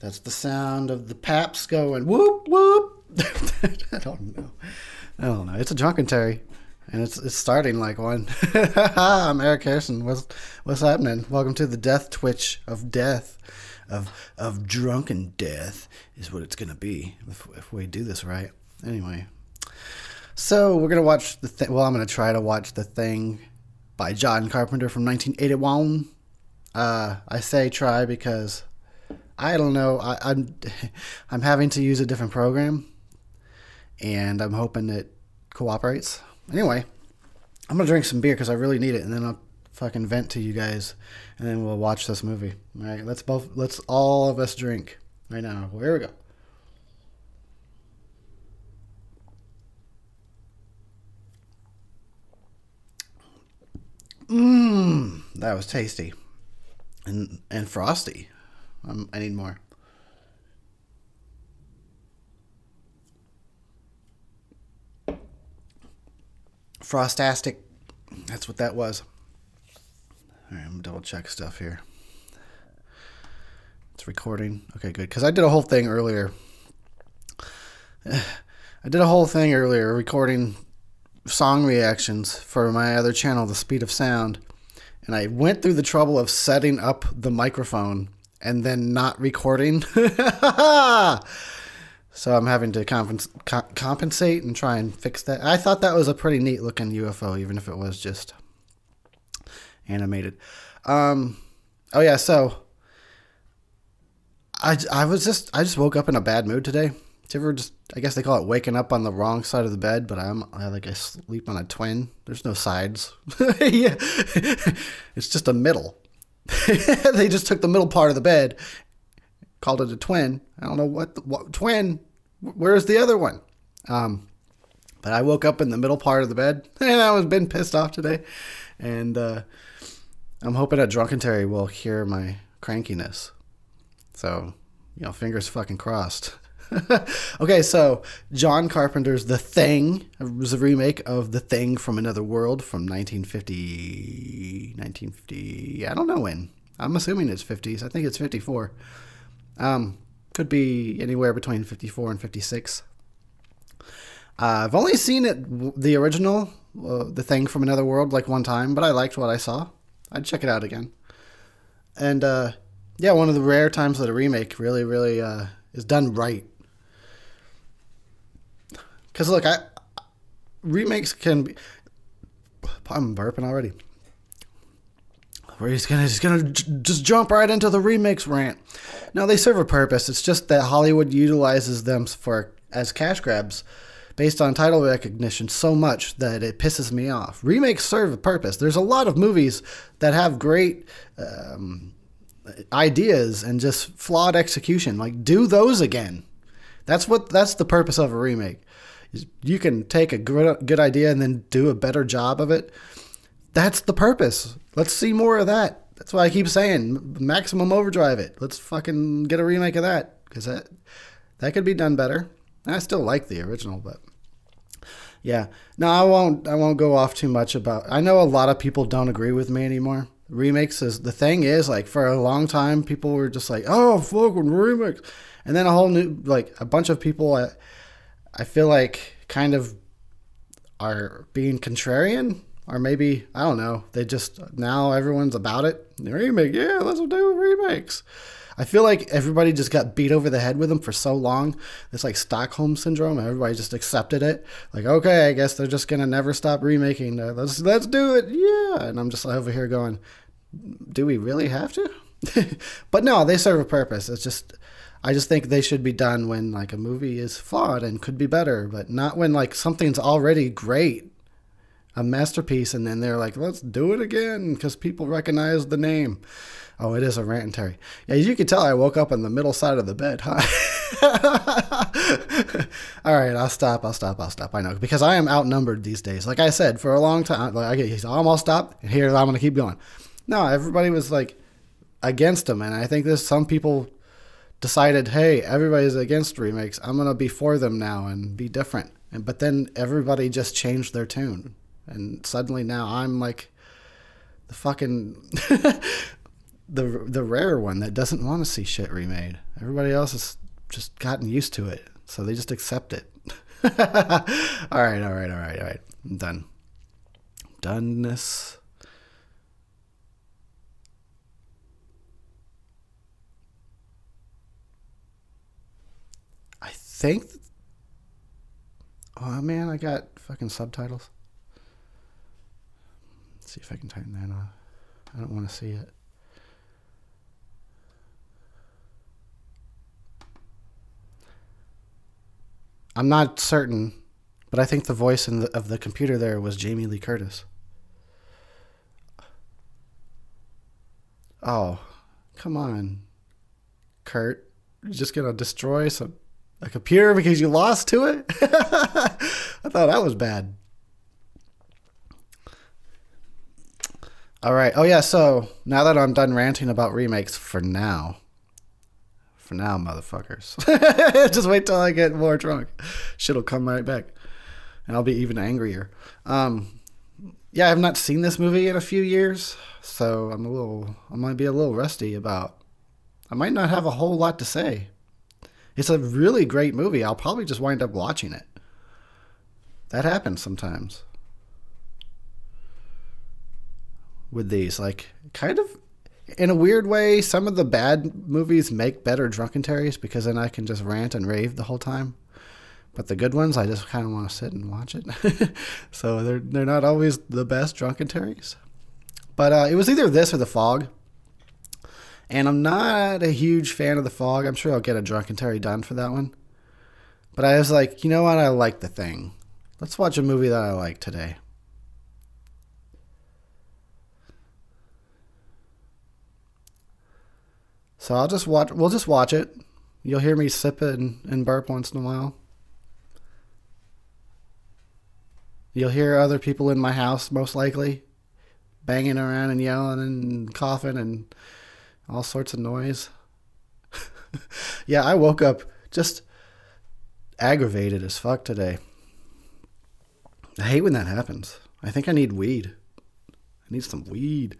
That's the sound of the paps going whoop whoop. I don't know. I don't know. It's a Drunkentary, and it's it's starting like one. I'm Eric Harrison. What's what's happening? Welcome to the death twitch of death, of of drunken death is what it's gonna be if, if we do this right. Anyway, so we're gonna watch the thing. Well, I'm gonna try to watch the thing by John Carpenter from 1981. Uh, I say try because I don't know. I, I'm I'm having to use a different program, and I'm hoping it cooperates. Anyway, I'm gonna drink some beer because I really need it, and then I'll fucking vent to you guys, and then we'll watch this movie. All right, let's both let's all of us drink right now. Here we go. Mmm, that was tasty, and and frosty. Um, I need more. Frostastic. That's what that was. All right, I'm double check stuff here. It's recording. Okay, good. Because I did a whole thing earlier. I did a whole thing earlier recording song reactions for my other channel, The Speed of Sound. And I went through the trouble of setting up the microphone and then not recording. so I'm having to compens- co- compensate and try and fix that. I thought that was a pretty neat looking UFO, even if it was just animated. Um, oh yeah, so I, I was just I just woke up in a bad mood today. Do you ever just I guess they call it waking up on the wrong side of the bed, but I'm I like I sleep on a twin. There's no sides. yeah. it's just a middle. they just took the middle part of the bed, called it a twin. I don't know what, the, what twin. Where's the other one? Um, but I woke up in the middle part of the bed, and I was been pissed off today, and uh, I'm hoping that Drunkentary will hear my crankiness. So, you know, fingers fucking crossed. okay, so John Carpenter's The Thing was a remake of The Thing from Another World from 1950. 1950. I don't know when. I'm assuming it's 50s. I think it's 54. Um, could be anywhere between 54 and 56. Uh, I've only seen it, the original, uh, The Thing from Another World, like one time, but I liked what I saw. I'd check it out again. And uh, yeah, one of the rare times that a remake really, really uh, is done right. Because look, I remakes can be. I'm burping already. Where he's gonna he's gonna j- just jump right into the remakes rant. No, they serve a purpose. It's just that Hollywood utilizes them for as cash grabs, based on title recognition so much that it pisses me off. Remakes serve a purpose. There's a lot of movies that have great. Um, ideas and just flawed execution like do those again that's what that's the purpose of a remake you can take a good, good idea and then do a better job of it. That's the purpose. Let's see more of that. That's why I keep saying maximum overdrive it. Let's fucking get a remake of that because that that could be done better. I still like the original, but yeah. No, I won't. I won't go off too much about. I know a lot of people don't agree with me anymore. Remakes is the thing is like for a long time people were just like, oh fucking remakes, and then a whole new like a bunch of people. I, I feel like kind of are being contrarian, or maybe I don't know. They just now everyone's about it. Remake, yeah, let's do remakes. I feel like everybody just got beat over the head with them for so long. It's like Stockholm syndrome. Everybody just accepted it. Like, okay, I guess they're just gonna never stop remaking. Uh, let's let's do it, yeah. And I'm just over here going, do we really have to? but no, they serve a purpose. It's just I just think they should be done when like a movie is flawed and could be better, but not when like something's already great, a masterpiece, and then they're like, let's do it again because people recognize the name. Oh, it is a rant and Terry. Yeah, you can tell I woke up on the middle side of the bed, huh? All right, I'll stop. I'll stop. I'll stop. I know because I am outnumbered these days. Like I said, for a long time, like he's almost stopped, and here I'm to keep going. No, everybody was like against him, and I think there's some people decided, hey, everybody's against remakes. I'm gonna be for them now and be different. And but then everybody just changed their tune, and suddenly now I'm like the fucking the the rare one that doesn't want to see shit remade. Everybody else has just gotten used to it, so they just accept it. all right, all right, all right, all right. I'm done. Doneness. I think. Oh man, I got fucking subtitles. Let's see if I can tighten that off. I don't want to see it. I'm not certain, but I think the voice the, of the computer there was Jamie Lee Curtis. Oh, come on, Kurt. You're just gonna destroy some a computer because you lost to it? I thought that was bad. All right. Oh yeah. So now that I'm done ranting about remakes for now, for now, motherfuckers, just wait till I get more drunk. Shit'll come right back, and I'll be even angrier. Um, yeah, I've not seen this movie in a few years, so I'm a little, I might be a little rusty about. I might not have a whole lot to say. It's a really great movie. I'll probably just wind up watching it. That happens sometimes with these. Like, kind of in a weird way, some of the bad movies make better drunkentaries because then I can just rant and rave the whole time. But the good ones, I just kind of want to sit and watch it. so they're they're not always the best drunkentaries. But uh, it was either this or The Fog. And I'm not a huge fan of The Fog. I'm sure I'll get a Drunkentary done for that one. But I was like, you know what? I like the thing. Let's watch a movie that I like today. So I'll just watch. We'll just watch it. You'll hear me sip it and, and burp once in a while. You'll hear other people in my house, most likely, banging around and yelling and coughing and all sorts of noise. yeah, I woke up just aggravated as fuck today. I hate when that happens. I think I need weed. I need some weed.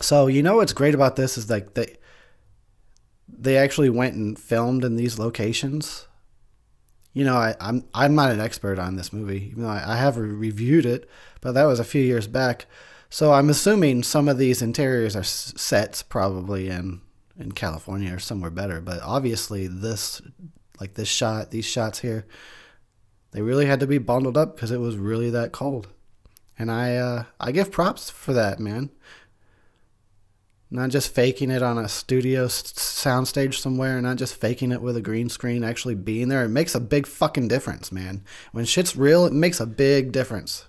So you know what's great about this is like they they actually went and filmed in these locations. You know, I, I'm I'm not an expert on this movie, even though I, I have reviewed it, but that was a few years back. So I'm assuming some of these interiors are sets probably in in California or somewhere better, but obviously this like this shot, these shots here, they really had to be bundled up because it was really that cold. And I uh, I give props for that, man. Not just faking it on a studio soundstage somewhere, not just faking it with a green screen, actually being there. It makes a big fucking difference, man. When shit's real, it makes a big difference.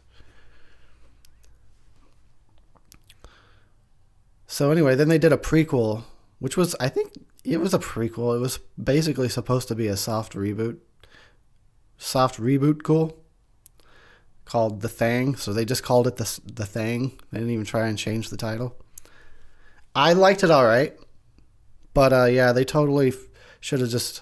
So anyway, then they did a prequel, which was I think it was a prequel. It was basically supposed to be a soft reboot. Soft reboot cool. Called The Thing. So they just called it the the Thing. They didn't even try and change the title. I liked it all right. But uh, yeah, they totally should have just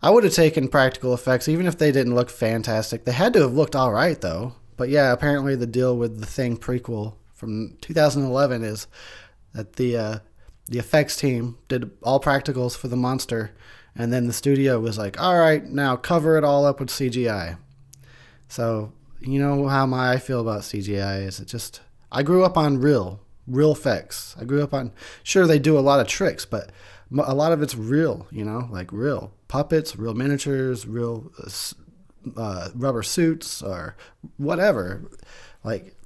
I would have taken practical effects even if they didn't look fantastic. They had to have looked all right though. But yeah, apparently the deal with the Thing prequel from 2011 is that the uh, the effects team did all practicals for the monster, and then the studio was like, "All right, now cover it all up with CGI." So you know how my I feel about CGI is it just I grew up on real real effects. I grew up on sure they do a lot of tricks, but a lot of it's real. You know, like real puppets, real miniatures, real uh, uh rubber suits, or whatever. Like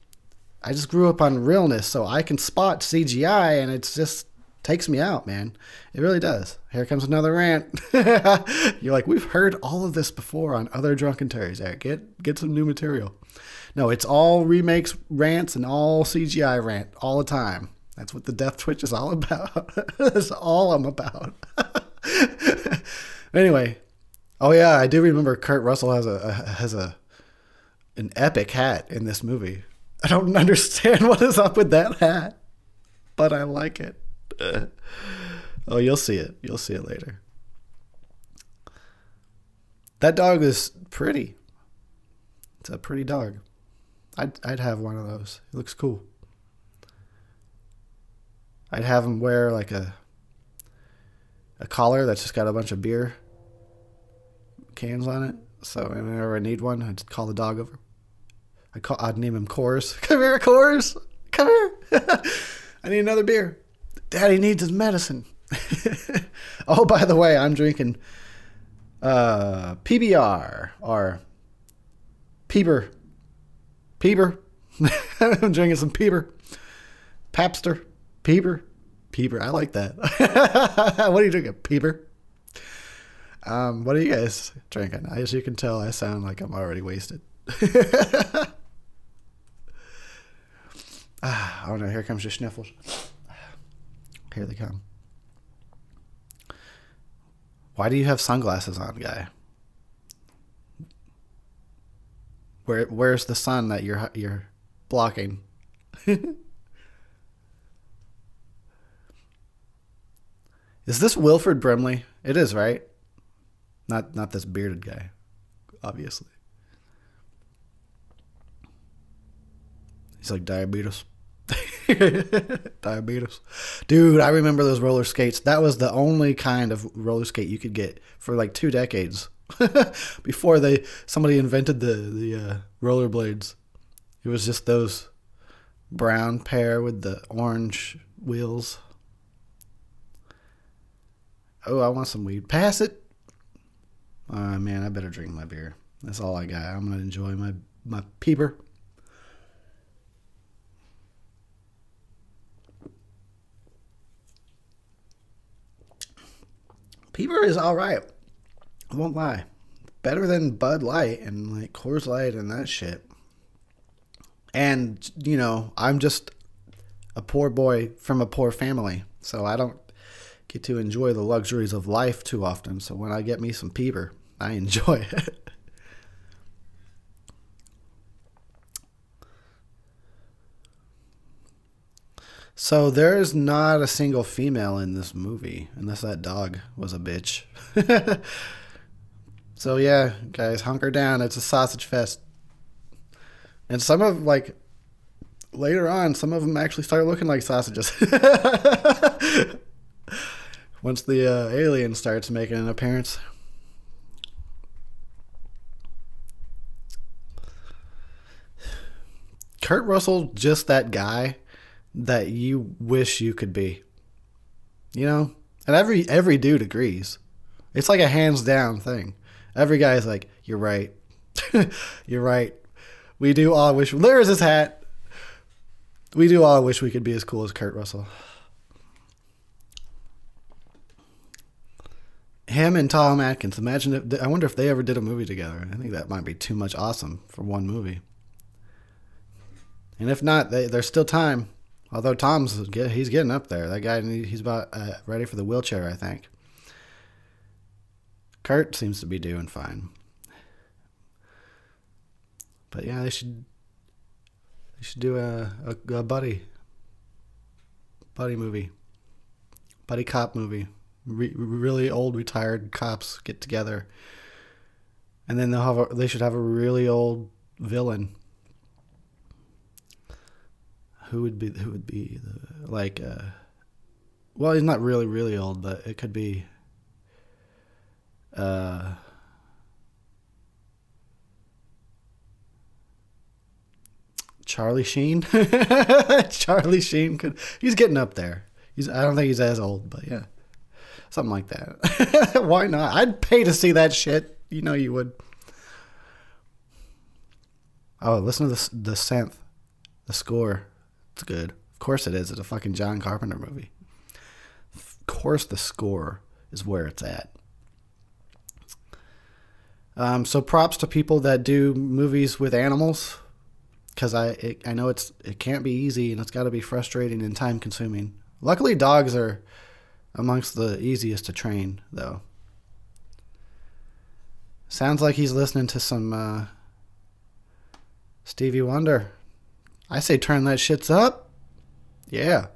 I just grew up on realness, so I can spot CGI, and it just takes me out, man. It really does. Here comes another rant. You're like, we've heard all of this before on other drunkentaries. Eric, get get some new material. No, it's all remakes, rants, and all CGI rant all the time. That's what the Death Twitch is all about. That's all I'm about. anyway, oh yeah, I do remember Kurt Russell has a, a has a an epic hat in this movie. I don't understand what is up with that hat, but I like it. Uh, oh, you'll see it. You'll see it later. That dog is pretty. It's a pretty dog. I'd I'd have one of those. It looks cool. I'd have him wear like a a collar that's just got a bunch of beer cans on it. So whenever I need one, I'd call the dog over. I call, I'd name him Coors. Come here, Coors. Come here. I need another beer. Daddy needs his medicine. oh, by the way, I'm drinking uh, PBR or Peeber. Peeber. I'm drinking some Peeber. Papster. Peeber. Peeber. I like that. what are you drinking? Peeber. Um, what are you guys drinking? As you can tell, I sound like I'm already wasted. Ah, oh no, here comes your sniffles. Here they come. Why do you have sunglasses on, guy? Where where's the sun that you're you're blocking? Is this Wilford Brimley? It is, right? Not not this bearded guy, obviously. He's like diabetes. diabetes. Dude, I remember those roller skates. That was the only kind of roller skate you could get for like two decades. Before they somebody invented the the uh, rollerblades. It was just those brown pair with the orange wheels. Oh, I want some weed. Pass it. Oh man, I better drink my beer. That's all I got. I'm gonna enjoy my my peeper. Peeper is all right. I won't lie. Better than Bud Light and like Coors Light and that shit. And you know, I'm just a poor boy from a poor family, so I don't get to enjoy the luxuries of life too often. So when I get me some Peeper, I enjoy it. So there's not a single female in this movie, unless that dog was a bitch. so yeah, guys, hunker down. It's a sausage fest. And some of like later on, some of them actually start looking like sausages. Once the uh, alien starts making an appearance. Kurt Russell, just that guy that you wish you could be. You know? And every every dude agrees. It's like a hands down thing. Every guy is like, You're right. You're right. We do all wish there is his hat. We do all wish we could be as cool as Kurt Russell. Him and Tom Atkins. Imagine if I wonder if they ever did a movie together. I think that might be too much awesome for one movie. And if not, they, there's still time. Although Tom's he's getting up there. That guy he's about uh, ready for the wheelchair, I think. Kurt seems to be doing fine. But yeah, they should they should do a, a, a buddy buddy movie, buddy cop movie. Re, really old retired cops get together, and then they'll have a, they should have a really old villain who would be who would be the like uh well he's not really really old but it could be uh Charlie Sheen. Charlie Sheen could he's getting up there. He's I don't think he's as old but yeah something like that. Why not? I'd pay to see that shit. You know you would. Oh listen to the the synth the score it's good. Of course it is. It's a fucking John Carpenter movie. Of course the score is where it's at. Um, so props to people that do movies with animals, because I it, I know it's it can't be easy and it's got to be frustrating and time consuming. Luckily, dogs are amongst the easiest to train, though. Sounds like he's listening to some uh, Stevie Wonder. I say turn that shits up. Yeah.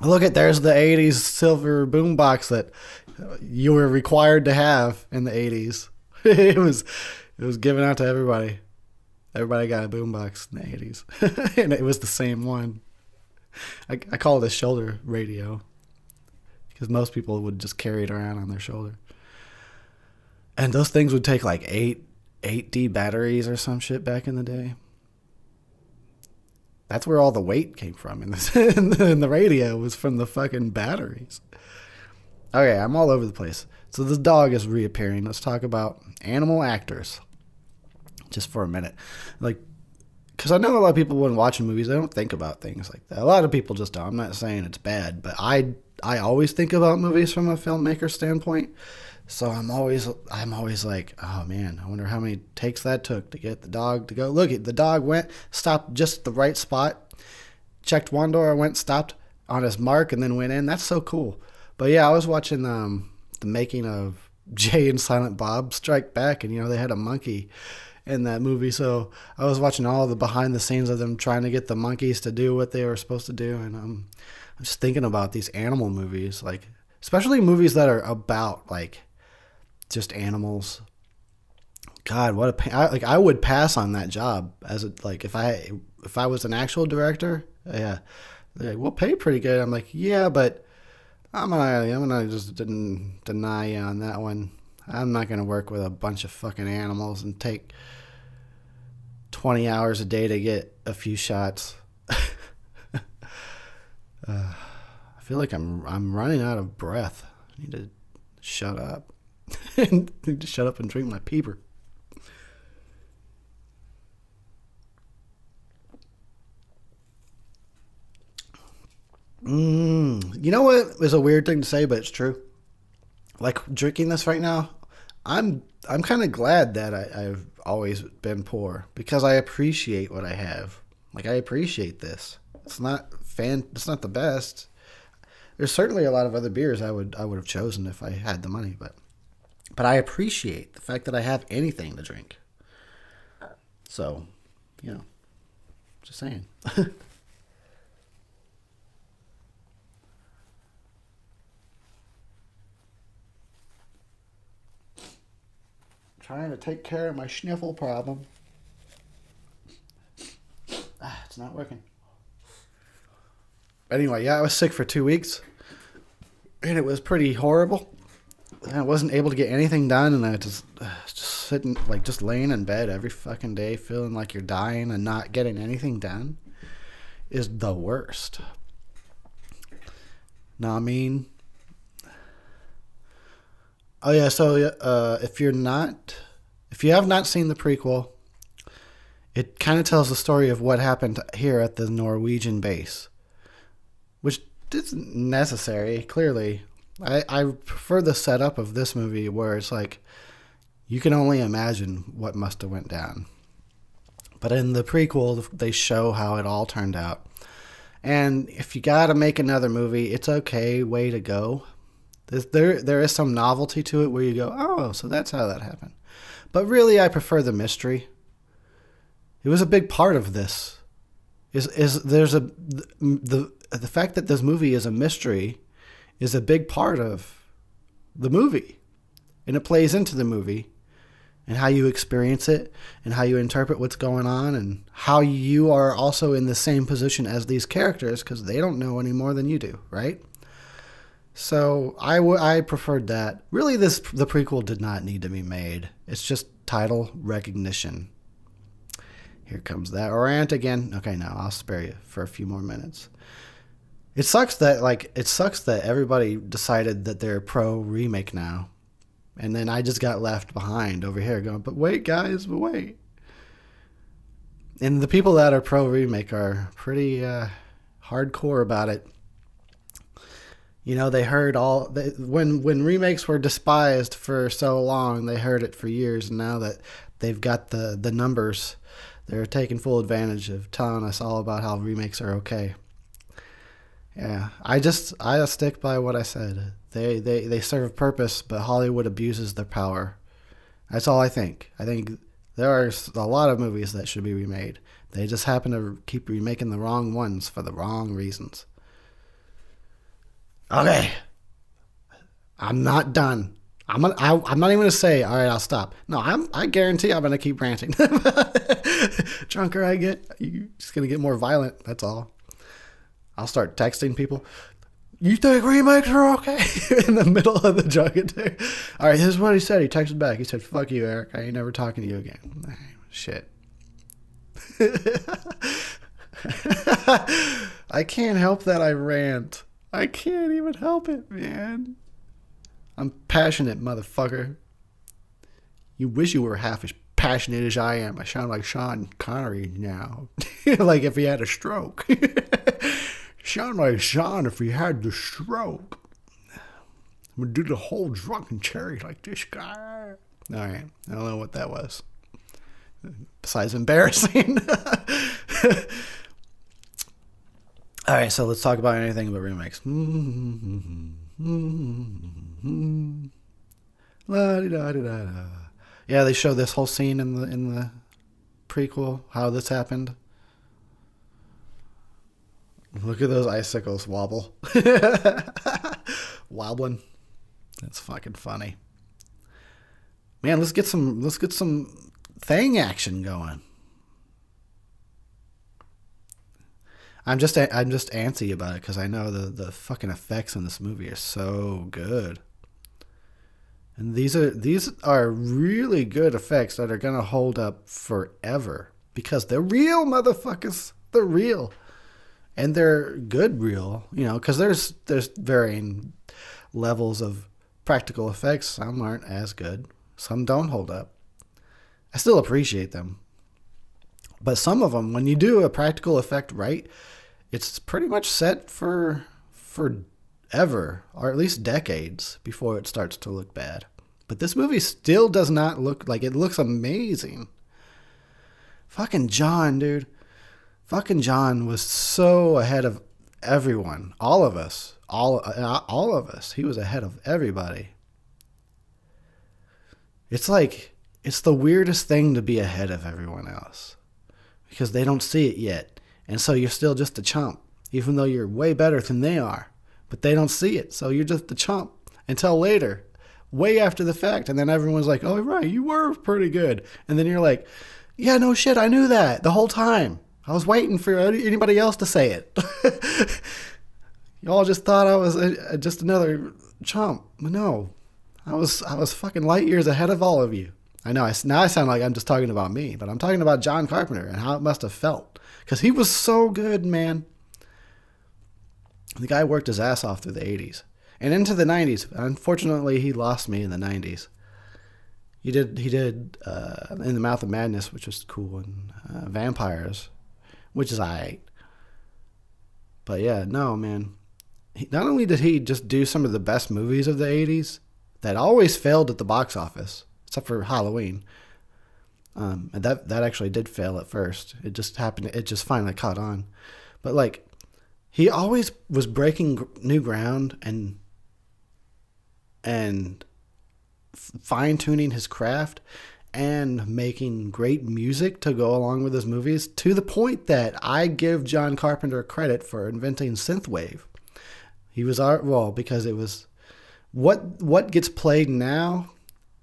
Look at there's the 80s silver boombox that you were required to have in the 80s. it was it was given out to everybody. Everybody got a boombox in the 80s. and it was the same one. I, I call it a shoulder radio because most people would just carry it around on their shoulder. And those things would take like eight eight D batteries or some shit back in the day. That's where all the weight came from in, in, the, in the radio was from the fucking batteries. Okay, I'm all over the place. So this dog is reappearing. Let's talk about animal actors just for a minute. Like, because I know a lot of people when watching movies, they don't think about things like that. A lot of people just don't. I'm not saying it's bad, but I I always think about movies from a filmmaker standpoint. So I'm always I'm always like, oh man, I wonder how many takes that took to get the dog to go. Look, the dog went, stopped just the right spot, checked one door, went, stopped on his mark, and then went in. That's so cool. But yeah, I was watching um, the making of Jay and Silent Bob Strike Back, and you know they had a monkey in that movie. So I was watching all the behind the scenes of them trying to get the monkeys to do what they were supposed to do, and um, I'm just thinking about these animal movies, like especially movies that are about like just animals. God, what a pain! I, like I would pass on that job as a like if I if I was an actual director. Yeah, like, we'll pay pretty good. I'm like, yeah, but I'm gonna I'm gonna just didn't deny you on that one. I'm not gonna work with a bunch of fucking animals and take 20 hours a day to get a few shots. uh, I feel like I'm I'm running out of breath. I need to shut up. and just shut up and drink my peeper. Mm, you know what is a weird thing to say, but it's true. Like drinking this right now, I'm I'm kind of glad that I, I've always been poor because I appreciate what I have. Like I appreciate this. It's not fan. It's not the best. There's certainly a lot of other beers I would I would have chosen if I had the money, but but I appreciate the fact that I have anything to drink. So, you know, just saying. Trying to take care of my sniffle problem. Ah, it's not working. Anyway, yeah, I was sick for two weeks, and it was pretty horrible. I wasn't able to get anything done, and I just uh, just sitting like just laying in bed every fucking day, feeling like you're dying and not getting anything done, is the worst. Now I mean, oh yeah. So uh, if you're not, if you have not seen the prequel, it kind of tells the story of what happened here at the Norwegian base, which isn't necessary. Clearly, I, I prefer the setup of this movie where it's like you can only imagine what must have went down. But in the prequel, they show how it all turned out. And if you got to make another movie, it's okay. Way to go. There, there is some novelty to it where you go, oh, so that's how that happened. But really, I prefer the mystery. It was a big part of this. Is is there's a the, the fact that this movie is a mystery is a big part of the movie. And it plays into the movie and how you experience it and how you interpret what's going on and how you are also in the same position as these characters because they don't know any more than you do, right? So I, w- I preferred that. Really, this the prequel did not need to be made. It's just title recognition. Here comes that rant again. Okay, now I'll spare you for a few more minutes. It sucks that like it sucks that everybody decided that they're pro remake now. And then I just got left behind over here going, but wait guys, but wait. And the people that are pro remake are pretty uh, hardcore about it. You know, they heard all they, when when remakes were despised for so long, they heard it for years and now that they've got the the numbers, they're taking full advantage of telling us all about how remakes are okay. Yeah, I just I stick by what I said. They they they serve a purpose, but Hollywood abuses their power. That's all I think. I think there are a lot of movies that should be remade. They just happen to keep remaking the wrong ones for the wrong reasons. Okay, I'm not done. I'm gonna, I, I'm not even gonna say. All right, I'll stop. No, I'm. I guarantee I'm gonna keep ranting. Drunker I get, you're just gonna get more violent. That's all. I'll start texting people. You think remakes are okay? In the middle of the junket. All right, this is what he said. He texted back. He said, "Fuck you, Eric. I ain't never talking to you again." Shit. I can't help that I rant. I can't even help it, man. I'm passionate, motherfucker. You wish you were half as passionate as I am. I sound like Sean Connery now. like if he had a stroke. Sound like Sean if he had the stroke. I'm gonna do the whole drunken cherry like this guy. All right, I don't know what that was. Besides embarrassing. All right, so let's talk about anything but remakes. Yeah, they show this whole scene in the in the prequel how this happened. Look at those icicles wobble. Wobbling. That's fucking funny. Man, let's get some let's get some thing action going. I'm just I'm just antsy about it because I know the the fucking effects in this movie are so good. And these are these are really good effects that are gonna hold up forever because they're real, motherfuckers. They're real, and they're good real. You know, because there's there's varying levels of practical effects. Some aren't as good. Some don't hold up. I still appreciate them, but some of them, when you do a practical effect right, it's pretty much set for for ever, or at least decades, before it starts to look bad. But this movie still does not look like it looks amazing. Fucking John, dude. Fucking John was so ahead of everyone, all of us, all uh, all of us. He was ahead of everybody. It's like it's the weirdest thing to be ahead of everyone else because they don't see it yet. And so you're still just a chump, even though you're way better than they are but they don't see it. So you're just a chump until later, way after the fact. And then everyone's like, oh, right, you were pretty good. And then you're like, yeah, no shit, I knew that the whole time. I was waiting for anybody else to say it. Y'all just thought I was a, just another chump. No, I was I was fucking light years ahead of all of you. I know. I, now I sound like I'm just talking about me, but I'm talking about John Carpenter and how it must have felt because he was so good, man. The guy worked his ass off through the 80s and into the 90s. Unfortunately, he lost me in the 90s. He did he did uh, in the Mouth of Madness, which was cool, and uh, Vampires, which is I. But yeah, no man. Not only did he just do some of the best movies of the 80s that always failed at the box office, except for Halloween. Um, and that that actually did fail at first. It just happened. It just finally caught on. But like he always was breaking new ground and and fine tuning his craft and making great music to go along with his movies to the point that I give John Carpenter credit for inventing synthwave. He was our well because it was what what gets played now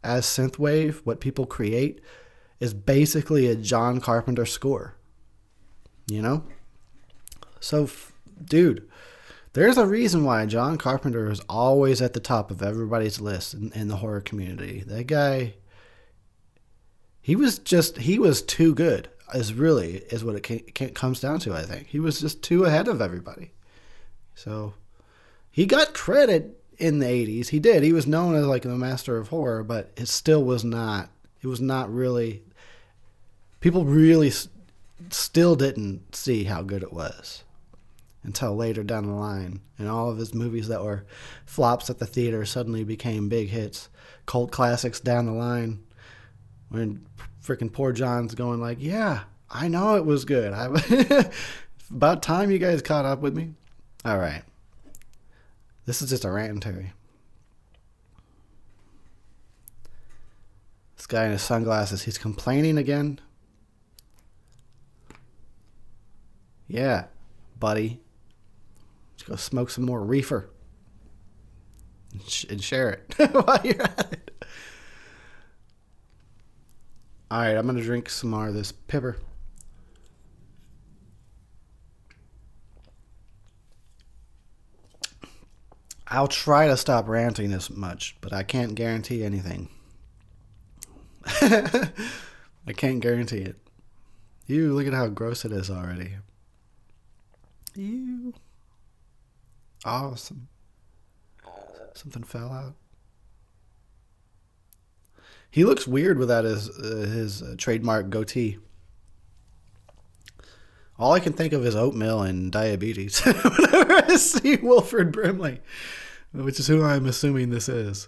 as synthwave, what people create is basically a John Carpenter score. You know? So dude, there's a reason why John Carpenter is always at the top of everybody's list in, in the horror community. That guy, he was just, he was too good, is really, is what it can, comes down to, I think. He was just too ahead of everybody. So he got credit in the 80s. He did. He was known as like the master of horror, but it still was not, it was not really, people really still didn't see how good it was until later down the line. And all of his movies that were flops at the theater suddenly became big hits, cult classics down the line. When freaking poor John's going like, "Yeah, I know it was good. I about time you guys caught up with me." All right, this is just a rant, Terry. This guy in his sunglasses, he's complaining again. Yeah, buddy. Let's go smoke some more reefer and share it while you're at it. All right, I'm going to drink some more of this pepper. I'll try to stop ranting this much, but I can't guarantee anything. I can't guarantee it. You look at how gross it is already. You awesome. Something fell out. He looks weird without his uh, his uh, trademark goatee. All I can think of is oatmeal and diabetes whenever I see Wilford Brimley, which is who I'm assuming this is.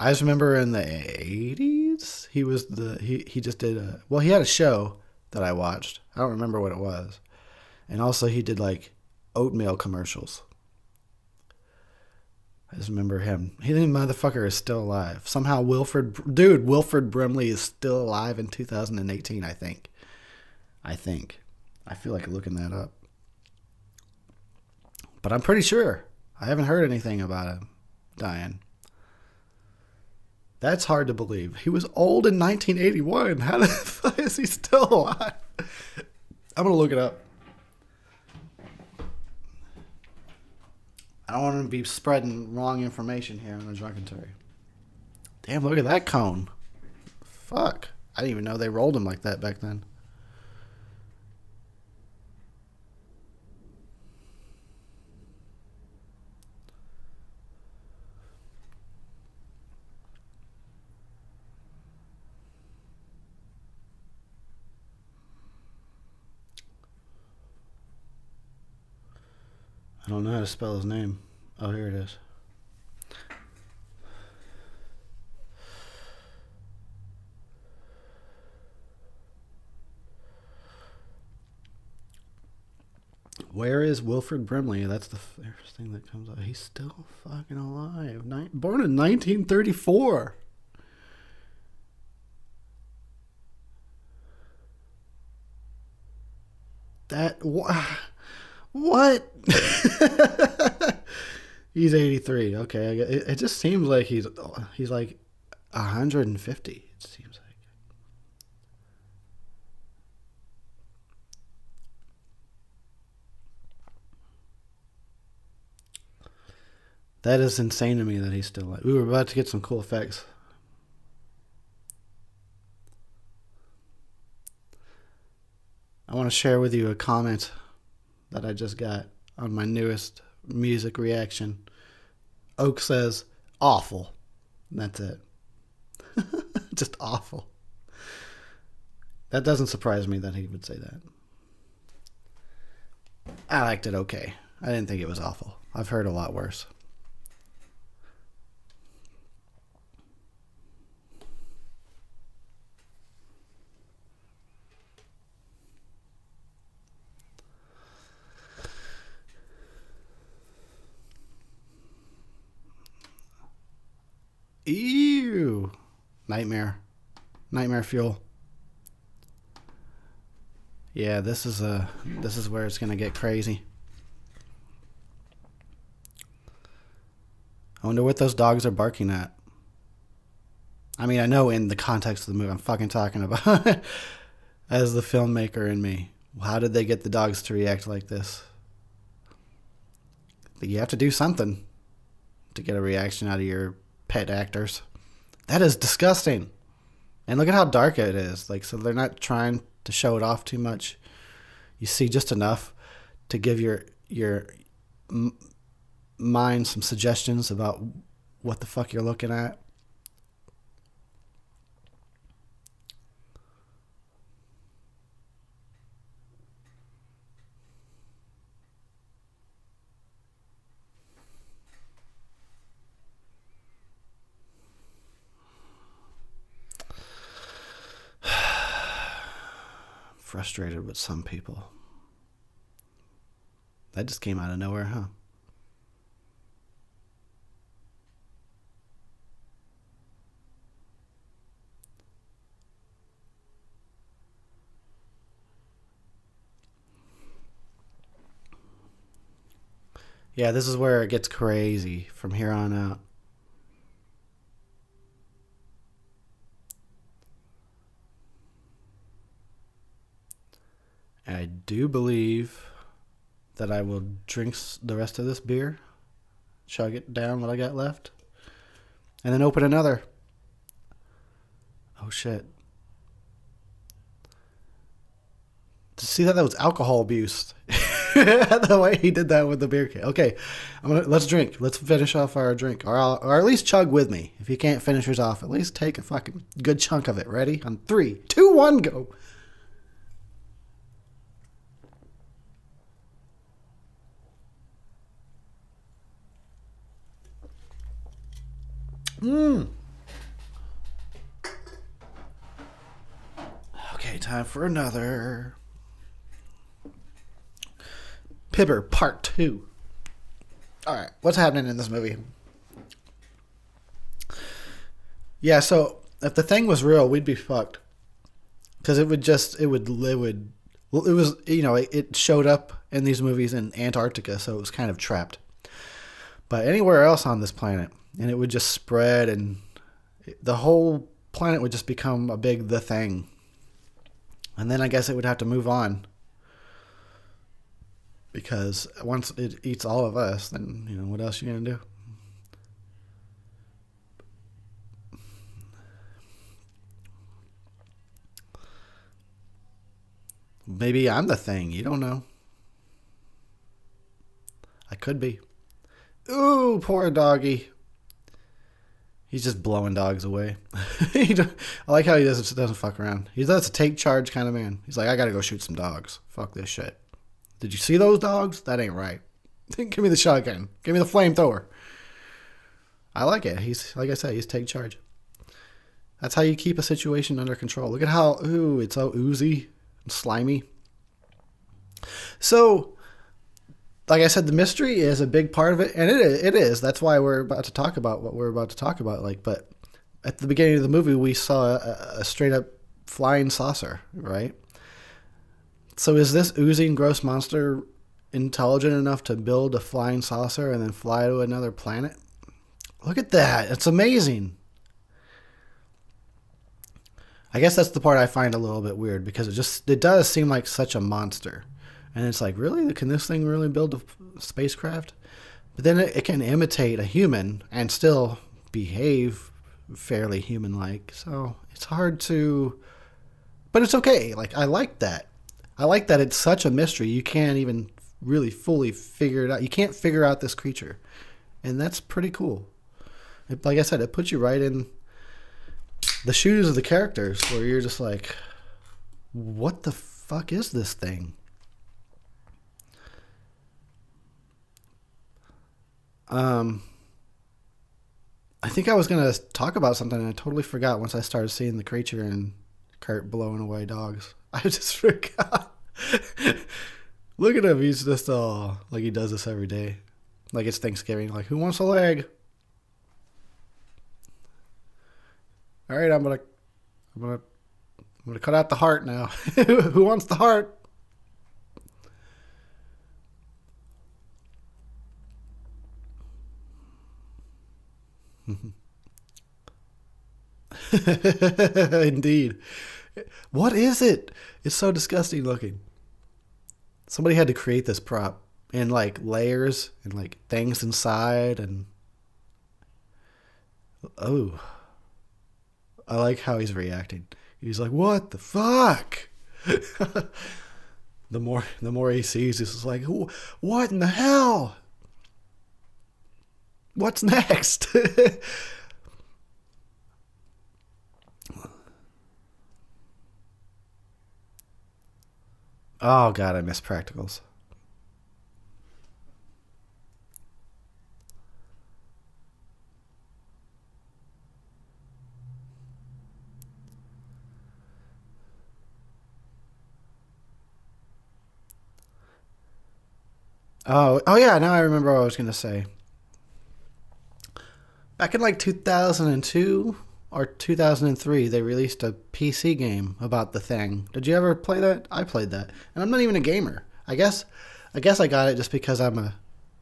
I just remember in the 80s, he was the he he just did a well, he had a show that I watched. I don't remember what it was. And also he did like oatmeal commercials. I just remember him. He the motherfucker is still alive. Somehow Wilford dude, Wilford Brimley is still alive in 2018, I think. I think. I feel like looking that up. But I'm pretty sure. I haven't heard anything about him dying. That's hard to believe. He was old in 1981. How the fuck is he still alive? I'm going to look it up. I don't want to be spreading wrong information here on the Drunkentary. Damn, look at that cone. Fuck. I didn't even know they rolled them like that back then. I don't know how to spell his name. Oh, here it is. Where is Wilford Brimley? That's the first thing that comes up. He's still fucking alive. Born in 1934. That. What? he's 83. Okay, it, it just seems like he's he's like 150. It seems like. That is insane to me that he's still like. We were about to get some cool effects. I want to share with you a comment that I just got on my newest music reaction. Oak says, awful. And that's it. just awful. That doesn't surprise me that he would say that. I liked it okay. I didn't think it was awful. I've heard a lot worse. Ew. Nightmare. Nightmare fuel. Yeah, this is a this is where it's gonna get crazy. I wonder what those dogs are barking at. I mean, I know in the context of the movie, I'm fucking talking about as the filmmaker in me. How did they get the dogs to react like this? You have to do something to get a reaction out of your pet actors. That is disgusting. And look at how dark it is. Like, so they're not trying to show it off too much. You see just enough to give your your mind some suggestions about what the fuck you're looking at. Frustrated with some people. That just came out of nowhere, huh? Yeah, this is where it gets crazy from here on out. I do believe that I will drink the rest of this beer chug it down what I got left, and then open another. Oh shit. To see that that was alcohol abuse. the way he did that with the beer can. Okay, I'm gonna let's drink. Let's finish off our drink, or I'll, or at least chug with me. If you can't finish yours off, at least take a fucking good chunk of it. Ready? On three, two, one, go. Mmm. Okay, time for another. Pibber Part 2. Alright, what's happening in this movie? Yeah, so if the thing was real, we'd be fucked. Because it would just, it would, it would, it was, you know, it, it showed up in these movies in Antarctica, so it was kind of trapped. But anywhere else on this planet, and it would just spread, and the whole planet would just become a big the thing. And then I guess it would have to move on because once it eats all of us, then you know what else you gonna do? Maybe I'm the thing. You don't know. I could be. Ooh, poor doggy. He's just blowing dogs away. I like how he doesn't doesn't fuck around. He does a take charge kind of man. He's like, I gotta go shoot some dogs. Fuck this shit. Did you see those dogs? That ain't right. Give me the shotgun. Give me the flamethrower. I like it. He's like I said, he's take charge. That's how you keep a situation under control. Look at how ooh, it's so oozy and slimy. So, like I said, the mystery is a big part of it, and it it is. That's why we're about to talk about what we're about to talk about. Like, but at the beginning of the movie, we saw a, a straight up flying saucer, right? So is this oozing gross monster intelligent enough to build a flying saucer and then fly to another planet? Look at that. It's amazing. I guess that's the part I find a little bit weird because it just it does seem like such a monster. And it's like, really? Can this thing really build a spacecraft? But then it, it can imitate a human and still behave fairly human like. So it's hard to but it's okay. Like I like that. I like that it's such a mystery. You can't even really fully figure it out. You can't figure out this creature. And that's pretty cool. It, like I said, it puts you right in the shoes of the characters where you're just like, what the fuck is this thing? Um, I think I was going to talk about something and I totally forgot once I started seeing the creature and Kurt blowing away dogs. I just forgot. Look at him. He's just all like he does this every day. Like it's Thanksgiving. Like, who wants a leg? All right, I'm gonna, I'm gonna, I'm gonna cut out the heart now. who wants the heart? Indeed. What is it? It's so disgusting looking. Somebody had to create this prop and like layers and like things inside and oh I like how he's reacting. He's like, "What the fuck?" the more the more he sees, he's like, "What in the hell? What's next?" Oh god, I miss practicals. Oh, oh yeah, now I remember what I was going to say. Back in like 2002, or 2003 they released a PC game about the thing. Did you ever play that? I played that. And I'm not even a gamer. I guess I guess I got it just because I'm a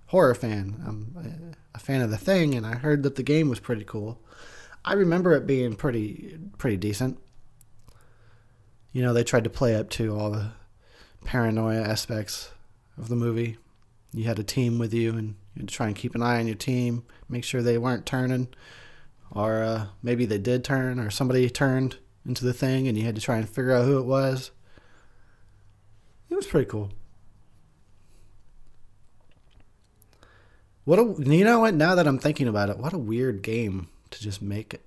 horror fan. I'm a fan of the thing and I heard that the game was pretty cool. I remember it being pretty pretty decent. You know, they tried to play up to all the paranoia aspects of the movie. you had a team with you and you had to try and keep an eye on your team, make sure they weren't turning, or uh, maybe they did turn, or somebody turned into the thing and you had to try and figure out who it was. It was pretty cool. What a you know what? Now that I'm thinking about it, what a weird game to just make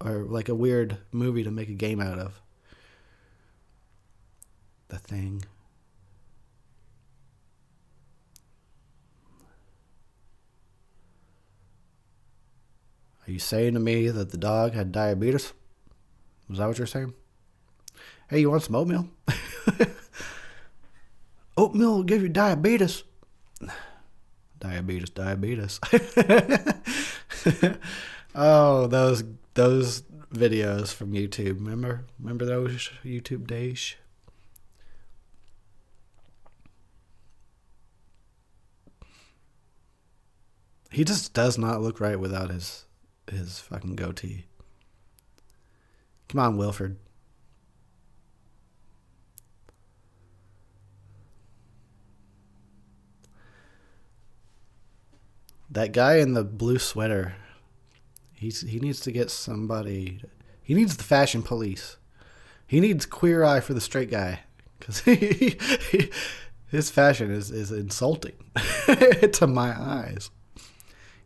or like a weird movie to make a game out of. The thing. Are you saying to me that the dog had diabetes? Was that what you're saying? Hey, you want some oatmeal? oatmeal will give you diabetes. Diabetes, diabetes. oh, those those videos from YouTube. Remember? Remember those YouTube days? He just does not look right without his his fucking goatee. Come on, Wilford. That guy in the blue sweater, he's he needs to get somebody. He needs the fashion police. He needs queer eye for the straight guy because he, his fashion is is insulting to my eyes.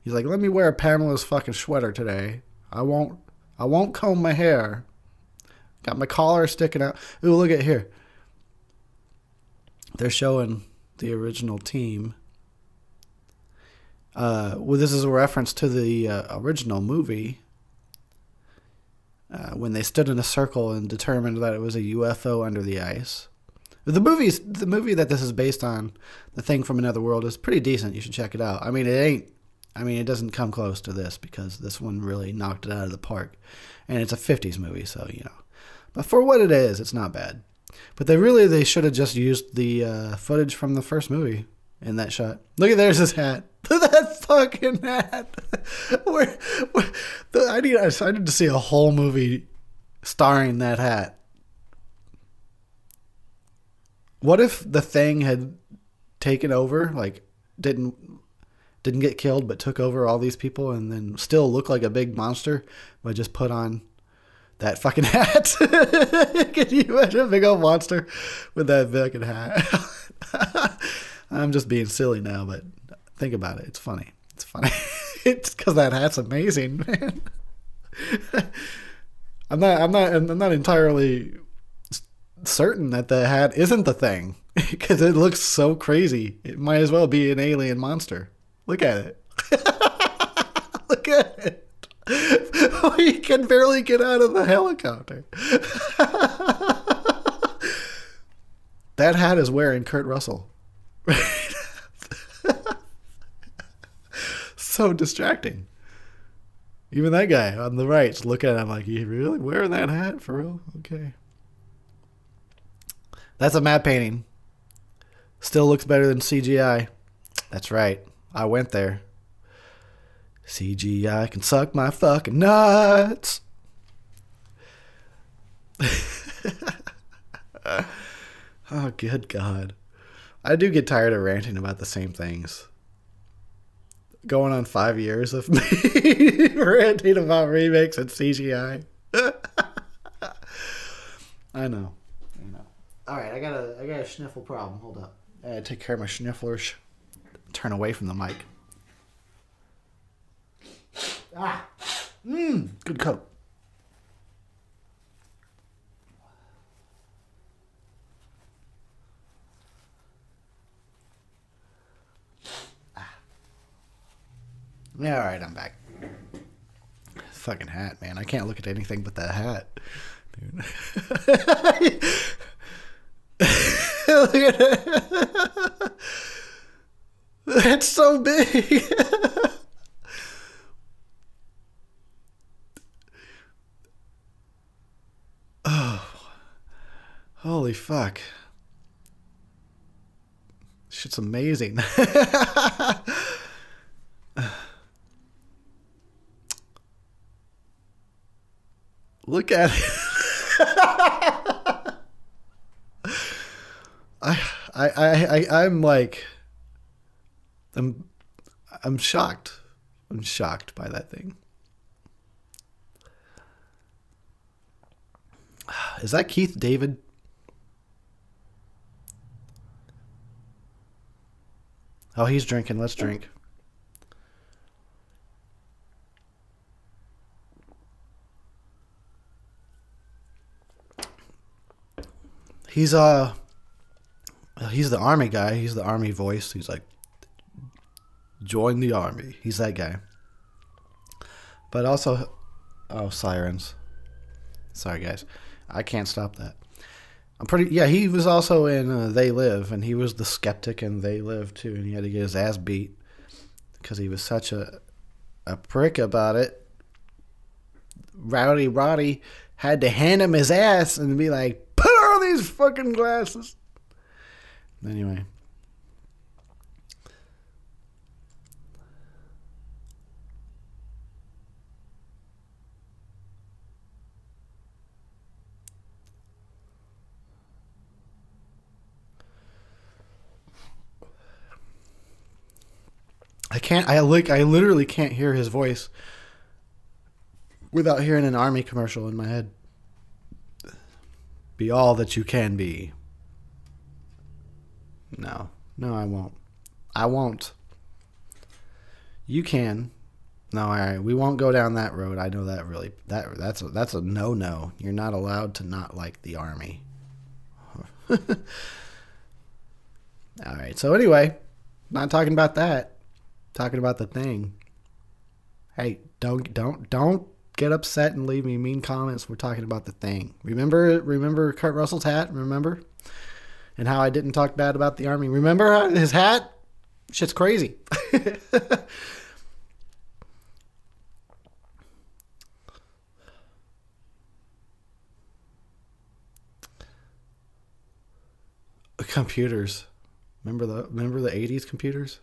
He's like, let me wear Pamela's fucking sweater today. I won't. I won't comb my hair. Got my collar sticking out. Ooh, look at here. They're showing the original team. Uh, well, this is a reference to the uh, original movie uh, when they stood in a circle and determined that it was a UFO under the ice. The movie's the movie that this is based on, The Thing from Another World, is pretty decent. You should check it out. I mean, it ain't. I mean, it doesn't come close to this because this one really knocked it out of the park, and it's a '50s movie, so you know. But for what it is, it's not bad. But they really they should have just used the uh, footage from the first movie in that shot. Look at there's his hat. that fucking hat. where, where the, I need I need to see a whole movie starring that hat. What if the thing had taken over, like didn't didn't get killed but took over all these people and then still look like a big monster but just put on that fucking hat. Can you imagine a big old monster with that fucking hat? I'm just being silly now, but think about it. It's funny. It's funny. it's because that hat's amazing, man. I'm not. I'm not. I'm not entirely certain that the hat isn't the thing because it looks so crazy. It might as well be an alien monster. Look at it. Look at it. he can barely get out of the helicopter. that hat is wearing Kurt Russell. so distracting. Even that guy on the right's looking at him like, you really wearing that hat for real? Okay. That's a matte painting. Still looks better than CGI. That's right. I went there. CGI can suck my fucking nuts. oh, good God. I do get tired of ranting about the same things. Going on five years of me ranting about remakes and CGI. I know. I know. All right, I got a I got a sniffle problem. Hold up. I gotta take care of my snifflers. Turn away from the mic. Ah, mmm, good coat. Ah. Yeah, all right, I'm back. Fucking hat, man. I can't look at anything but that hat. Dude. look at it. That's so big. oh, Holy fuck. Shit's amazing. Look at it. I, I, I, I, I'm like, I'm I'm shocked. I'm shocked by that thing. Is that Keith David? Oh, he's drinking. Let's drink. He's uh he's the army guy. He's the army voice. He's like join the army. He's that guy. But also oh, sirens. Sorry guys. I can't stop that. I'm pretty yeah, he was also in uh, They Live and he was the skeptic in They Live too and he had to get his ass beat cuz he was such a a prick about it. Rowdy Roddy had to hand him his ass and be like, "Put on these fucking glasses." Anyway, I can't. I like. I literally can't hear his voice without hearing an army commercial in my head. Be all that you can be. No, no, I won't. I won't. You can. No, all right. We won't go down that road. I know that really. That that's a, that's a no no. You're not allowed to not like the army. all right. So anyway, not talking about that talking about the thing. Hey, don't don't don't get upset and leave me mean comments. We're talking about the thing. Remember remember Kurt Russell's hat? Remember? And how I didn't talk bad about the army. Remember his hat? Shit's crazy. computers. Remember the remember the 80s computers?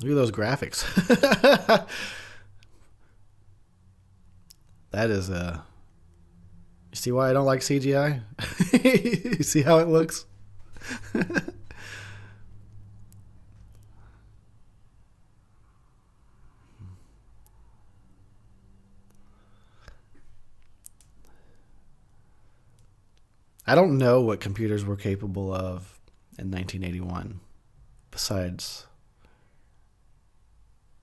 Look at those graphics. that is uh you see why I don't like CGI? you see how it looks? I don't know what computers were capable of in 1981 besides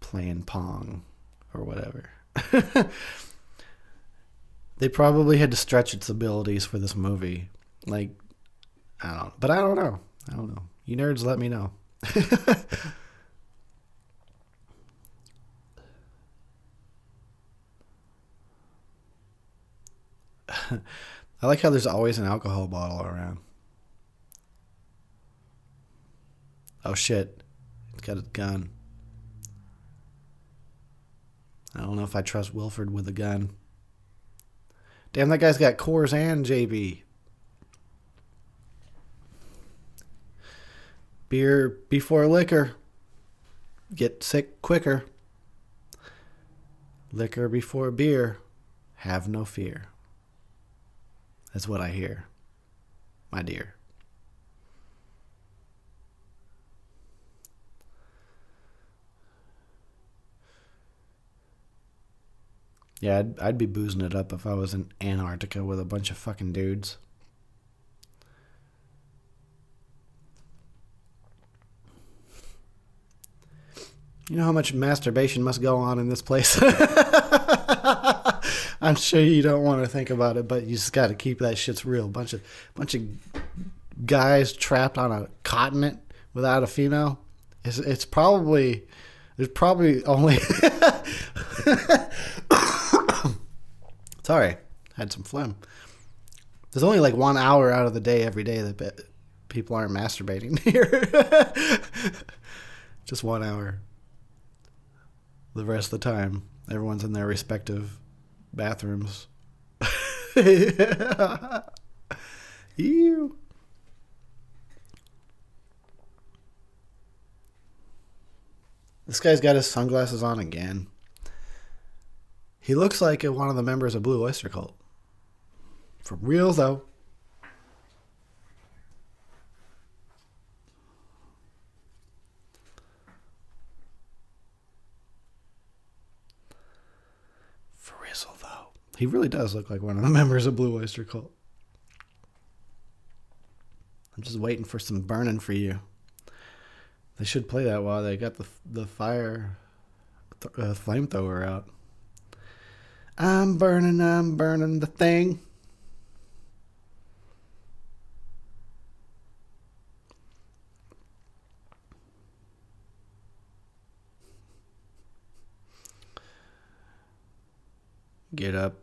playing Pong or whatever. they probably had to stretch its abilities for this movie. Like, I don't, but I don't know. I don't know. You nerds, let me know. I like how there's always an alcohol bottle around. Oh shit. It's got a gun. I don't know if I trust Wilford with a gun. Damn, that guy's got Coors and JB. Beer before liquor. Get sick quicker. Liquor before beer. Have no fear. That's what I hear, my dear. Yeah, I'd, I'd be boozing it up if I was in Antarctica with a bunch of fucking dudes. You know how much masturbation must go on in this place? I'm sure you don't want to think about it, but you just got to keep that shit's real. Bunch of bunch of guys trapped on a continent without a female. It's it's probably there's probably only Sorry, had some phlegm. There's only like one hour out of the day every day that people aren't masturbating here. Just one hour. The rest of the time, everyone's in their respective bathrooms. Ew. This guy's got his sunglasses on again. He looks like one of the members of Blue Oyster Cult. For real, though. Though. He really does look like one of the members of Blue Oyster Cult. I'm just waiting for some burning for you. They should play that while they got the the fire th uh, flamethrower out. I'm burning, I'm burning the thing. Get up.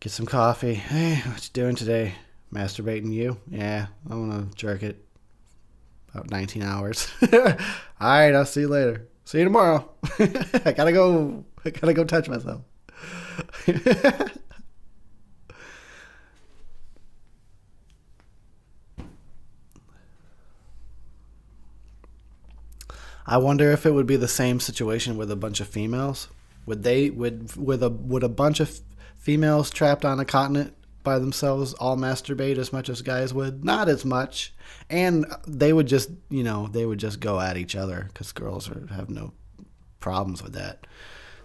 Get some coffee. Hey, what you doing today? Masturbating you? Yeah, I want to jerk it. About 19 hours. All right, I'll see you later. See you tomorrow. I gotta go. I gotta go touch myself. I wonder if it would be the same situation with a bunch of females. Would they would with a would a bunch of females trapped on a continent by themselves all masturbate as much as guys would? Not as much, and they would just you know they would just go at each other because girls are, have no problems with that.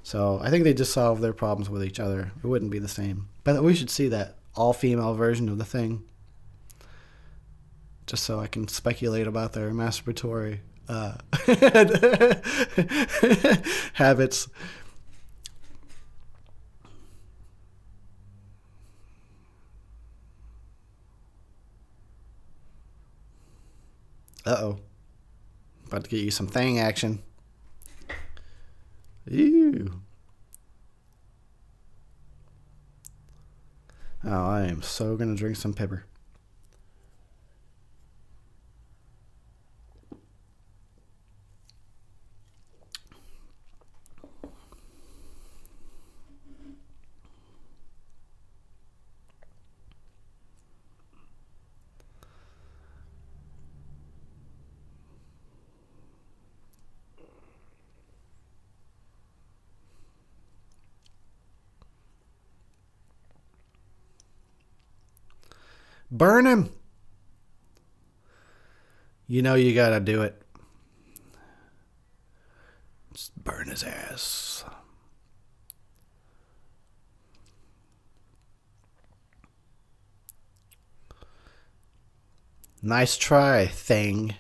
So I think they just solve their problems with each other. It wouldn't be the same. But we should see that all female version of the thing. Just so I can speculate about their masturbatory uh, habits. Uh oh. About to get you some thing action. Ew. Oh, I am so gonna drink some pepper. Burn him. You know you gotta do it. Just burn his ass. Nice try, thing.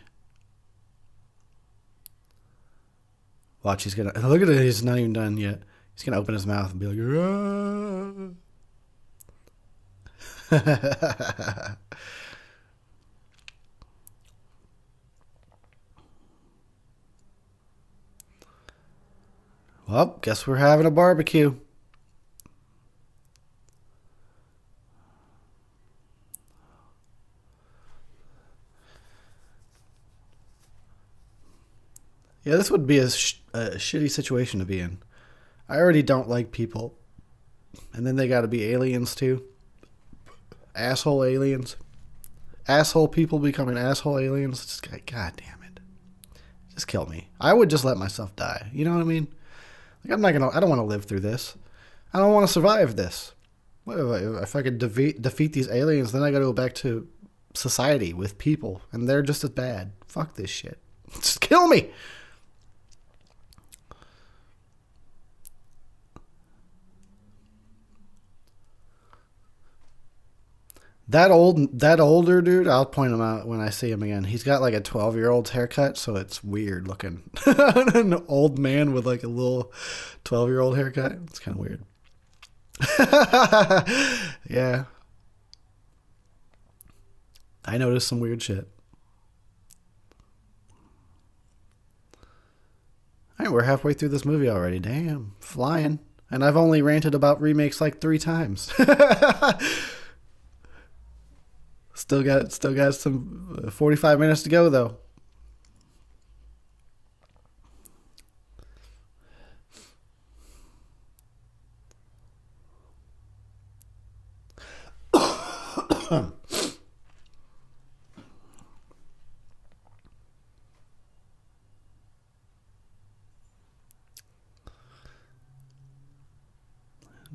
Watch, he's gonna look at it. He's not even done yet. He's gonna open his mouth and be like, well, guess we're having a barbecue. Yeah, this would be a, sh- a shitty situation to be in. I already don't like people. And then they got to be aliens too asshole aliens, asshole people becoming asshole aliens. Just God damn it, just kill me. I would just let myself die. You know what I mean? Like I'm not gonna. I don't want to live through this. I don't want to survive this. What if I, if I could defeat defeat these aliens? Then I got to go back to society with people, and they're just as bad. Fuck this shit. Just kill me. That old, that older dude, I'll point him out when I see him again. He's got like a twelve year old's haircut, so it's weird looking. An old man with like a little twelve year old haircut. It's kind of weird. yeah, I noticed some weird shit. All right, we're halfway through this movie already. Damn, flying. And I've only ranted about remakes like three times. Still got still got some uh, 45 minutes to go though.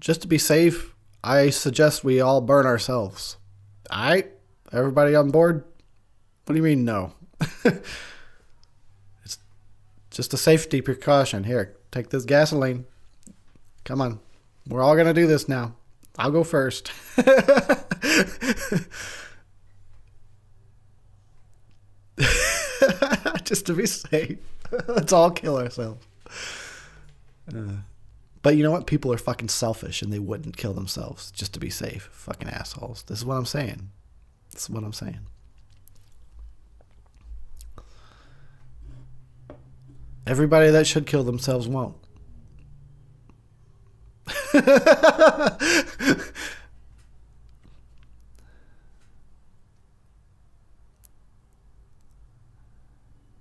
Just to be safe, I suggest we all burn ourselves. All right? Everybody on board? What do you mean, no? it's just a safety precaution. Here, take this gasoline. Come on. We're all gonna do this now. I'll go first. Just to be safe. Let's all kill ourselves. Uh, but you know what? People are fucking selfish and they wouldn't kill themselves just to be safe. Fucking assholes. This is what I'm saying. This is what I'm saying. Everybody that should kill themselves won't.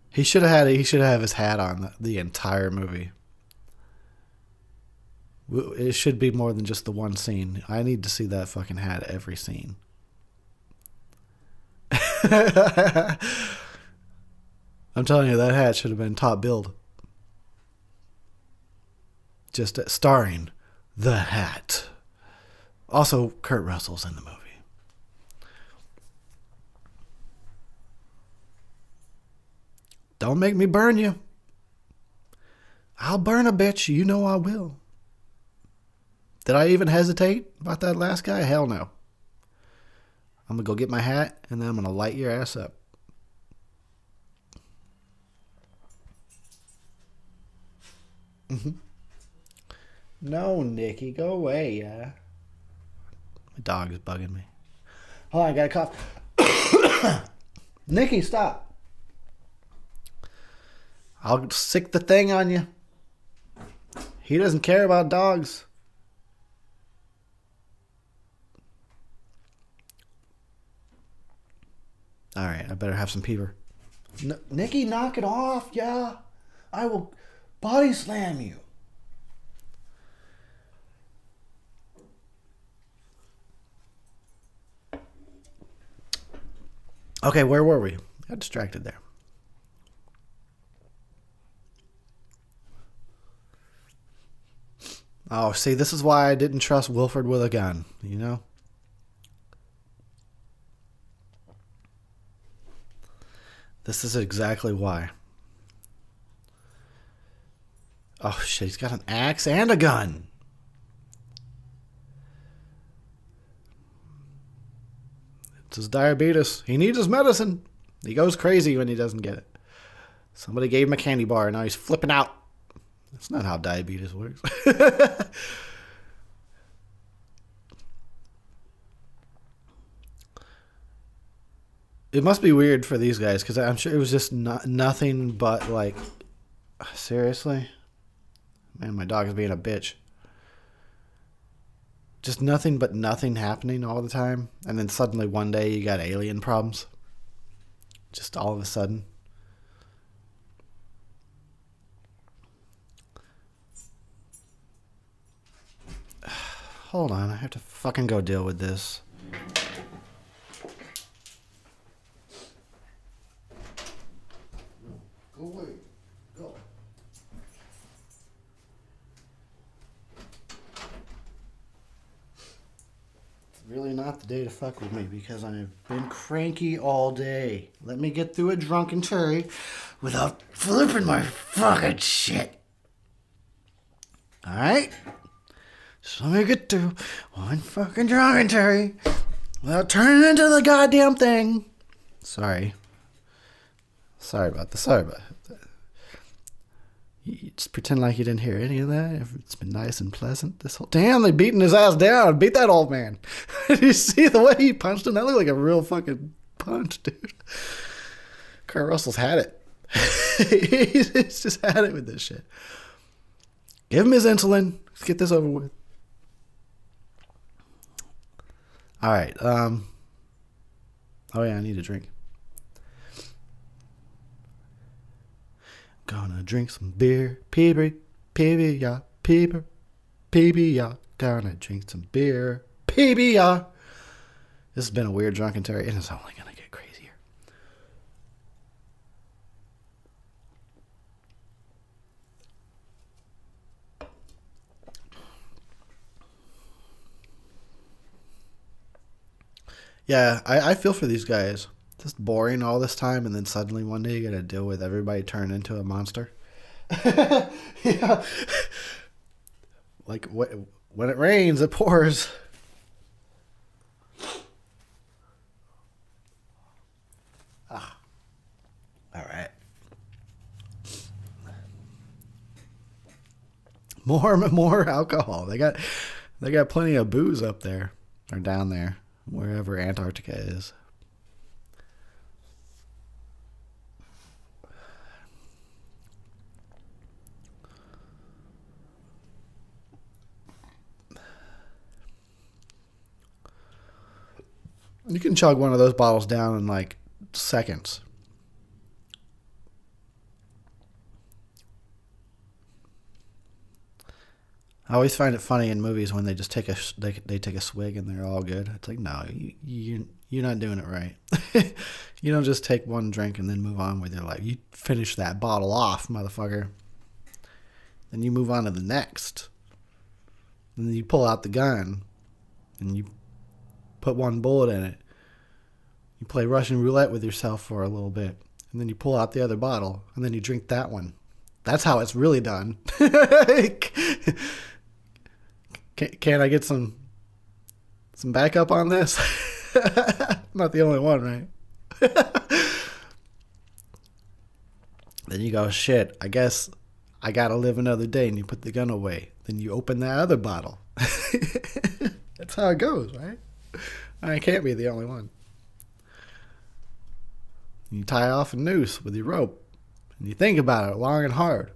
he should have had he should have his hat on the, the entire movie. It should be more than just the one scene. I need to see that fucking hat every scene. I'm telling you, that hat should have been top billed. Just starring the hat. Also, Kurt Russell's in the movie. Don't make me burn you. I'll burn a bitch. You know I will. Did I even hesitate about that last guy? Hell no. I'm going to go get my hat and then I'm going to light your ass up. Mm-hmm. No, Nikki, go away, yeah. My dog is bugging me. Hold on, I got a cough. Nikki, stop. I'll sick the thing on you. He doesn't care about dogs. All right, I better have some peeper. N- Nikki, knock it off, yeah. I will body slam you. Okay, where were we? Got distracted there. Oh, see, this is why I didn't trust Wilford with a gun, you know? This is exactly why. Oh shit, he's got an axe and a gun. It's his diabetes. He needs his medicine. He goes crazy when he doesn't get it. Somebody gave him a candy bar, and now he's flipping out. That's not how diabetes works. it must be weird for these guys because I'm sure it was just not, nothing but like, seriously, man, my dog is being a bitch. Just nothing but nothing happening all the time, and then suddenly one day you got alien problems. Just all of a sudden. Hold on, I have to fucking go deal with this. Away. Go. It's really not the day to fuck with me because I've been cranky all day. Let me get through a drunkentary without flipping my fucking shit. Alright? So let me get through one fucking drunkentary without turning into the goddamn thing. Sorry. Sorry about that. Sorry about that. You just pretend like you didn't hear any of that. It's been nice and pleasant this whole. Damn, they beating his ass down. Beat that old man. Did you see the way he punched him? That looked like a real fucking punch, dude. Kurt Russell's had it. He's just had it with this shit. Give him his insulin. Let's get this over with. All right. Um. Oh yeah, I need a drink. Gonna drink some beer, peeber, peeber, yeah, peeber, peeber, yeah. Gonna drink some beer, peeber, yeah. This has been a weird drunkentary, and it's only gonna get crazier. Yeah, I, I feel for these guys just boring all this time, and then suddenly one day you got to deal with everybody turn into a monster. yeah. Like what? when it rains, it pours. Ah. All right. More more alcohol. They got they got plenty of booze up there or down there, wherever Antarctica is. You can chug one of those bottles down in like seconds. I always find it funny in movies when they just take a they, they take a swig and they're all good. It's like no, you, you you're not doing it right. you don't just take one drink and then move on with your life. You finish that bottle off, motherfucker. Then you move on to the next. Then you pull out the gun and you put one bullet in it. You play Russian roulette with yourself for a little bit. And then you pull out the other bottle and then you drink that one. That's how it's really done. Can, can I get some some backup on this? Not the only one, right? then you go, shit, I guess I gotta live another day, and you put the gun away. Then you open that other bottle. That's how it goes, right? I can't be the only one. You tie off a noose with your rope, and you think about it long and hard.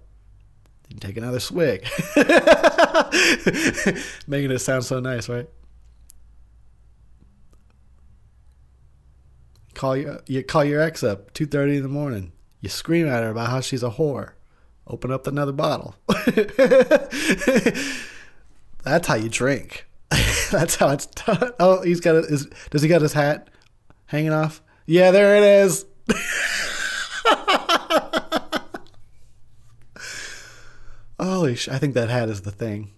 You take another swig. Making it sound so nice, right? Call your you call your ex up two thirty in the morning. You scream at her about how she's a whore. Open up another bottle. That's how you drink. That's how it's done. Oh, he's got a, is, does he got his hat hanging off? Yeah, there it is. Holy sh! I think that hat is the thing.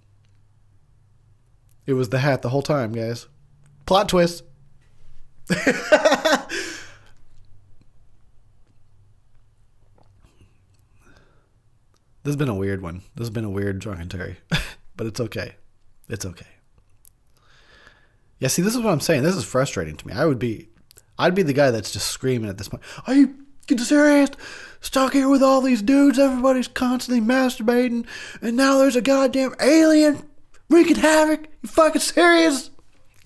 It was the hat the whole time, guys. Plot twist. this has been a weird one. This has been a weird drunkentary, but it's okay. It's okay. Yeah, see, this is what I'm saying. This is frustrating to me. I would be, I'd be the guy that's just screaming at this point. Are you serious? stuck here with all these dudes. Everybody's constantly masturbating, and now there's a goddamn alien wreaking havoc. You fucking serious?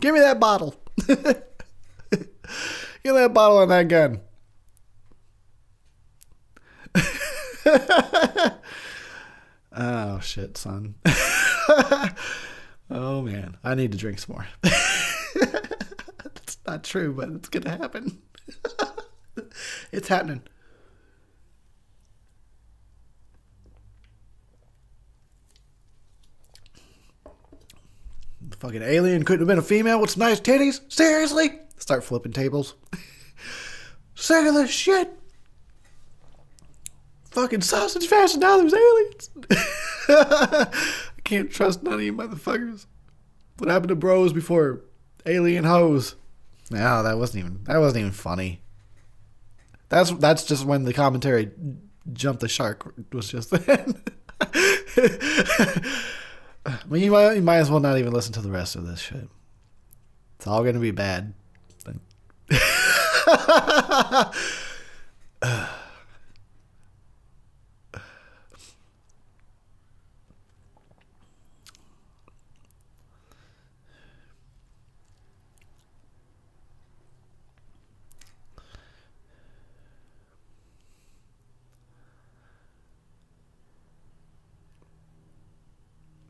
Give me that bottle. Give me that bottle and that gun. oh shit, son. oh man, I need to drink some more. That's not true, but it's gonna happen. it's happening. The fucking alien couldn't have been a female with some nice titties? Seriously? Start flipping tables. Sick of this shit. Fucking sausage fashion now there's aliens. Can't trust none of you motherfuckers. What happened to bros before alien hoes? No, that wasn't even that wasn't even funny. That's that's just when the commentary jumped the shark was just then. I mean, you might, you might as well not even listen to the rest of this shit. It's all to be bad.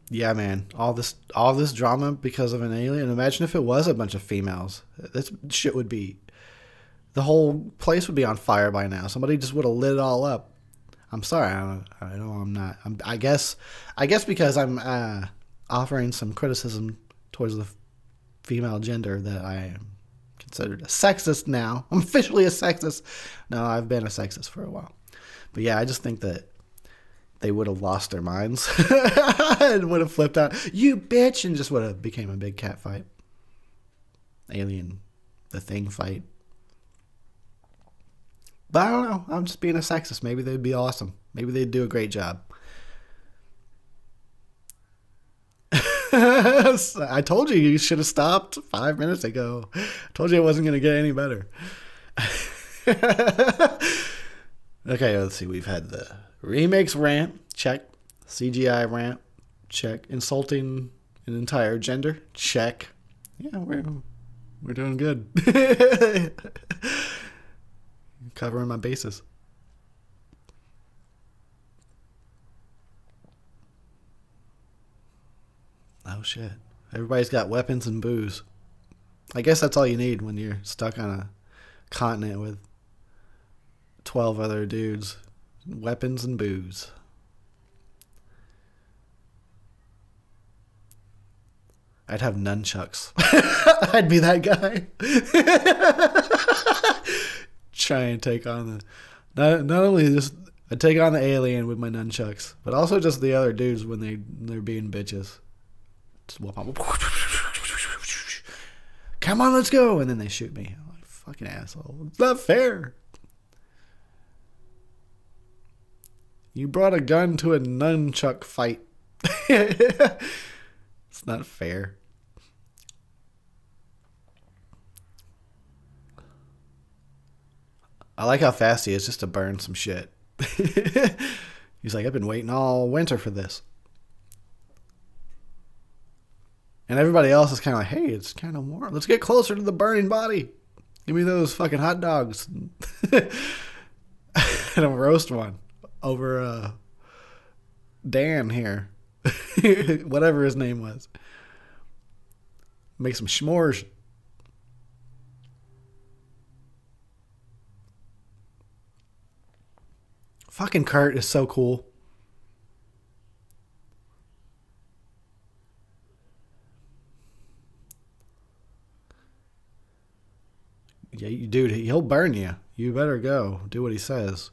Yeah, man. All this all this drama because of an alien. Imagine if it was a bunch of females. This shit would be the whole place would be on fire by now. Somebody just would have lit it all up. I'm sorry. I, I know I'm not. I'm, I guess. I guess because I'm uh, offering some criticism towards the female gender that I am considered a sexist now. I'm officially a sexist. No, I've been a sexist for a while. But yeah, I just think that they would have lost their minds and would have flipped out. You bitch, and just would have became a big cat fight. Alien, the thing fight. But I don't know. I'm just being a sexist. Maybe they'd be awesome. Maybe they'd do a great job. I told you you should have stopped five minutes ago. I told you it wasn't going to get any better. okay, let's see. We've had the remakes rant, check. CGI rant, check. Insulting an entire gender, check. Yeah, we're we're doing good. Covering my bases. Oh shit. Everybody's got weapons and booze. I guess that's all you need when you're stuck on a continent with 12 other dudes. Weapons and booze. I'd have nunchucks. I'd be that guy. Try and take on the not not only just I take on the alien with my nunchucks, but also just the other dudes when they they're being bitches. Come on, let's go, and then they shoot me. I'm like, fucking asshole. It's not fair. You brought a gun to a nunchuck fight. it's not fair. I like how fast he is just to burn some shit. He's like, I've been waiting all winter for this. And everybody else is kind of like, hey, it's kind of warm. Let's get closer to the burning body. Give me those fucking hot dogs. and I'll roast one over uh, Dan here. Whatever his name was. Make some s'mores. Fucking Kurt is so cool. Yeah, dude, he'll burn you. You better go. Do what he says.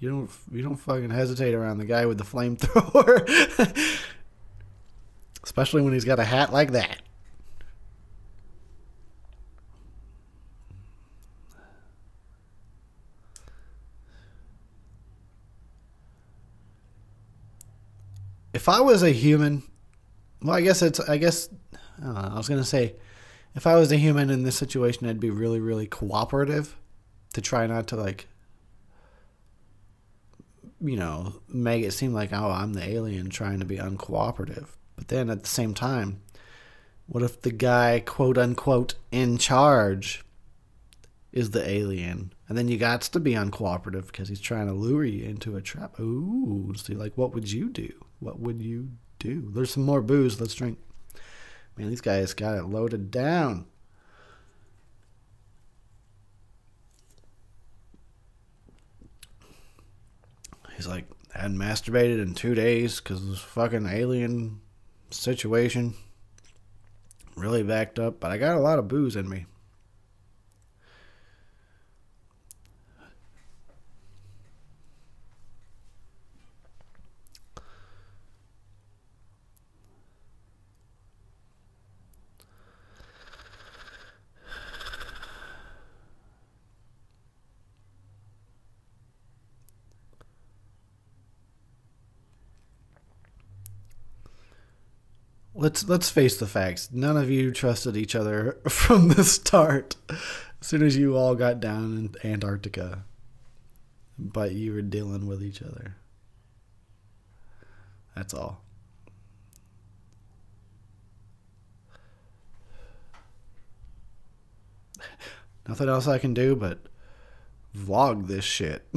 You don't you don't fucking hesitate around the guy with the flamethrower. Especially when he's got a hat like that. If I was a human, well, I guess it's I guess I, I was gonna say if I was a human in this situation, I'd be really, really cooperative to try not to like, you know, make it seem like oh I'm the alien trying to be uncooperative. But then at the same time, what if the guy quote unquote in charge is the alien? And then you got to be uncooperative because he's trying to lure you into a trap. Ooh, see, like, what would you do? What would you do? There's some more booze. Let's drink. Man, these guys got it loaded down. He's like, hadn't masturbated in two days because this fucking alien situation really backed up, but I got a lot of booze in me. Let's let's face the facts. None of you trusted each other from the start. As soon as you all got down in Antarctica, but you were dealing with each other. That's all. Nothing else I can do but vlog this shit.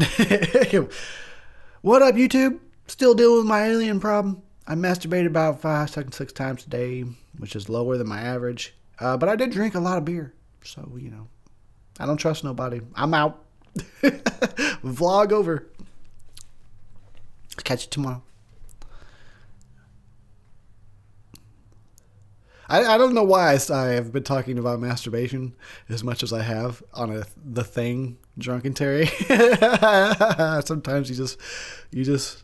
what up, YouTube? Still dealing with my alien problem? I masturbate about five, six times a day, which is lower than my average. Uh, but I did drink a lot of beer, so you know, I don't trust nobody. I'm out. Vlog over. Catch you tomorrow. I, I don't know why I, I have been talking about masturbation as much as I have on a the thing drunkentary. Sometimes you just you just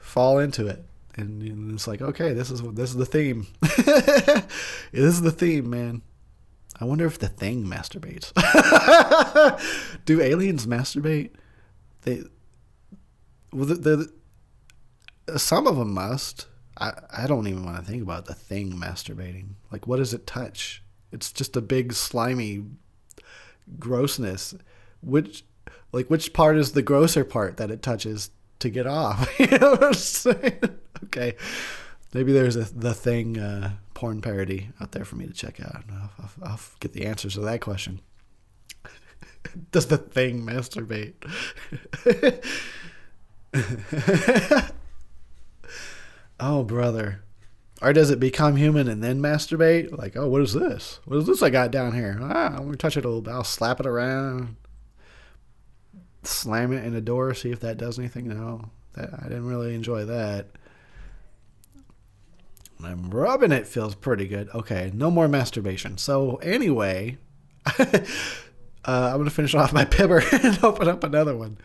fall into it and it's like okay this is this is the theme this is the theme man i wonder if the thing masturbates do aliens masturbate they well the, the some of them must. I, I don't even want to think about the thing masturbating. Like, what does it touch? It's just a big slimy grossness. Which, like, which part is the grosser part that it touches to get off? you know what I'm saying? Okay, maybe there's a the thing uh, porn parody out there for me to check out. I'll, I'll, I'll get the answers to that question. Does the thing masturbate? oh, brother. Or does it become human and then masturbate? Like, oh, what is this? What is this I got down here? Ah, I'm gonna touch it a little bit. I'll slap it around, slam it in a door, see if that does anything. No, that I didn't really enjoy that. I'm rubbing it, feels pretty good. Okay, no more masturbation. So anyway, uh, I'm gonna finish off my pibber and open up another one.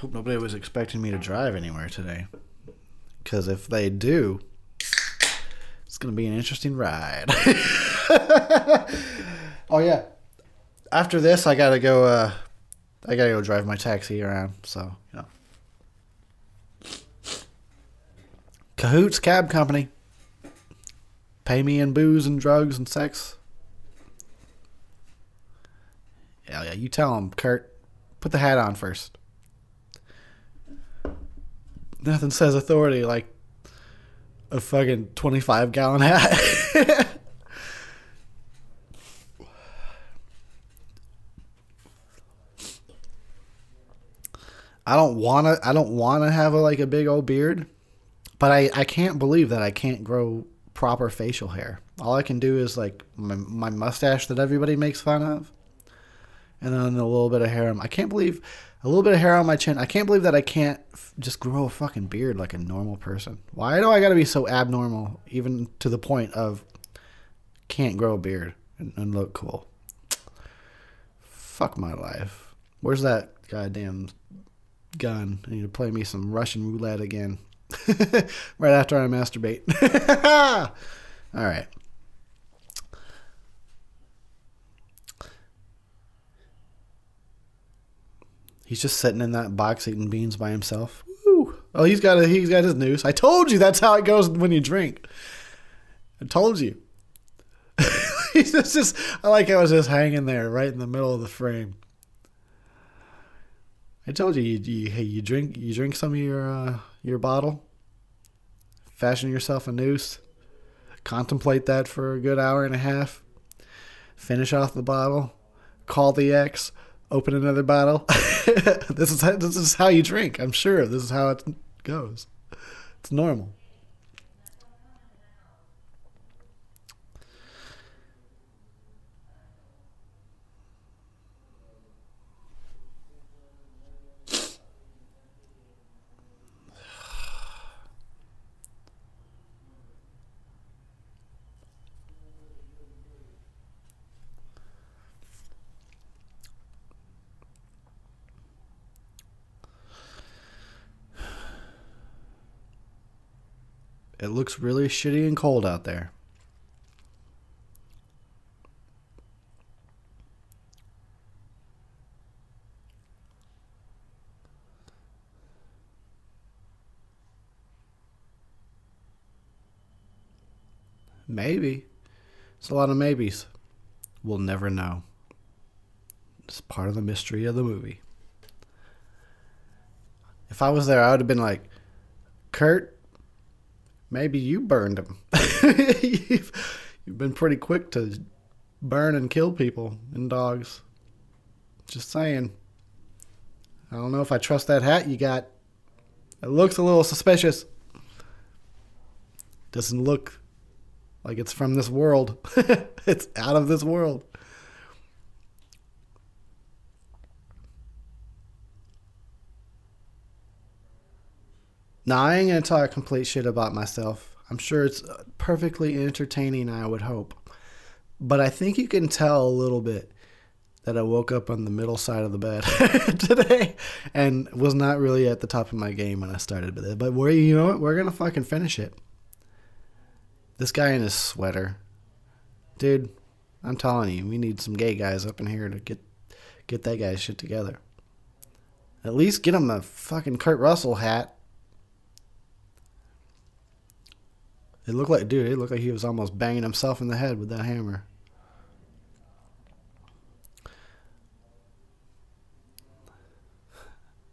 Hope nobody was expecting me to drive anywhere today. Because if they do, it's going to be an interesting ride. oh, yeah. After this, I got to go. Uh, I got to go drive my taxi around. So, you know. Cahoots Cab Company. Pay me in booze and drugs and sex. Yeah, yeah. You tell them, Kurt. Put the hat on first nothing says authority like a fucking 25 gallon hat. I don't want to I don't want to have a, like a big old beard, but I I can't believe that I can't grow proper facial hair. All I can do is like my, my mustache that everybody makes fun of. And then a little bit of hair. I can't believe a little bit of hair on my chin. I can't believe that I can't just grow a fucking beard like a normal person. Why do I got to be so abnormal, even to the point of can't grow a beard and, and look cool? Fuck my life. Where's that goddamn gun? I need to play me some Russian roulette again. right after I masturbate. All right. He's just sitting in that box eating beans by himself. Woo. Oh, he's got a, he's got his noose. I told you that's how it goes when you drink. I told you. he's just I like how it's just hanging there right in the middle of the frame. I told you you you, hey, you drink you drink some of your uh, your bottle. Fashion yourself a noose. Contemplate that for a good hour and a half. Finish off the bottle. Call the ex open another bottle. this is how, this is how you drink. I'm sure this is how it goes. It's normal. It looks really shitty and cold out there. Maybe. It's a lot of maybes. We'll never know. It's part of the mystery of the movie. If I was there, I would have been like, Kurt, maybe you burned him. you've, you've been pretty quick to burn and kill people and dogs. Just saying. I don't know if I trust that hat you got. It looks a little suspicious. Doesn't look like it's from this world. it's out of this world. Now, I ain't going to talk complete shit about myself. I'm sure it's perfectly entertaining, I would hope. But I think you can tell a little bit that I woke up on the middle side of the bed today and was not really at the top of my game when I started with it. But we're, you know what? We're going to fucking finish it. This guy in his sweater Dude, I'm telling you, we need some gay guys up in here to get get that guy's shit together. At least get him a fucking Kurt Russell hat. It looked like, dude, it looked like he was almost banging himself in the head with that hammer.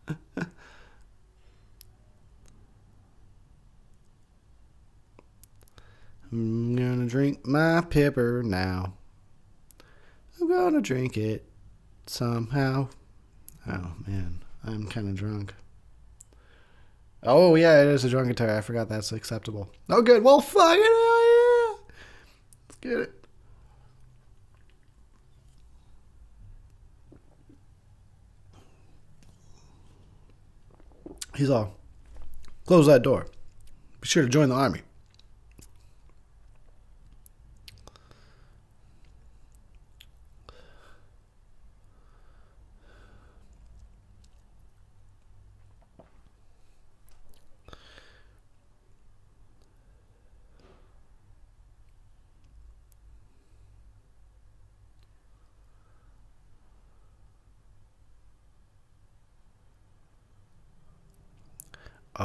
I'm gonna drink my pibber now. I'm gonna drink it somehow. Oh man, I'm kind of drunk. Oh yeah, it is a drunkentary. I forgot that's acceptable. Oh good. Well, fucking hell yeah. Let's get it. He's all, close that door. Be sure to join the army.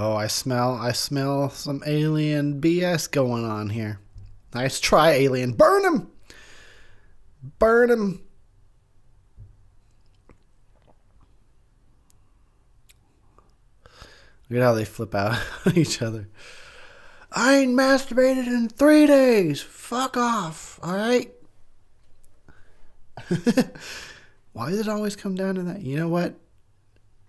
Oh, I smell I smell some alien BS going on here. Nice try, alien. Burn him. Burn him. Look at how they flip out each other. I ain't masturbated in three days. Fuck off. All right. Why does it always come down to that? You know what?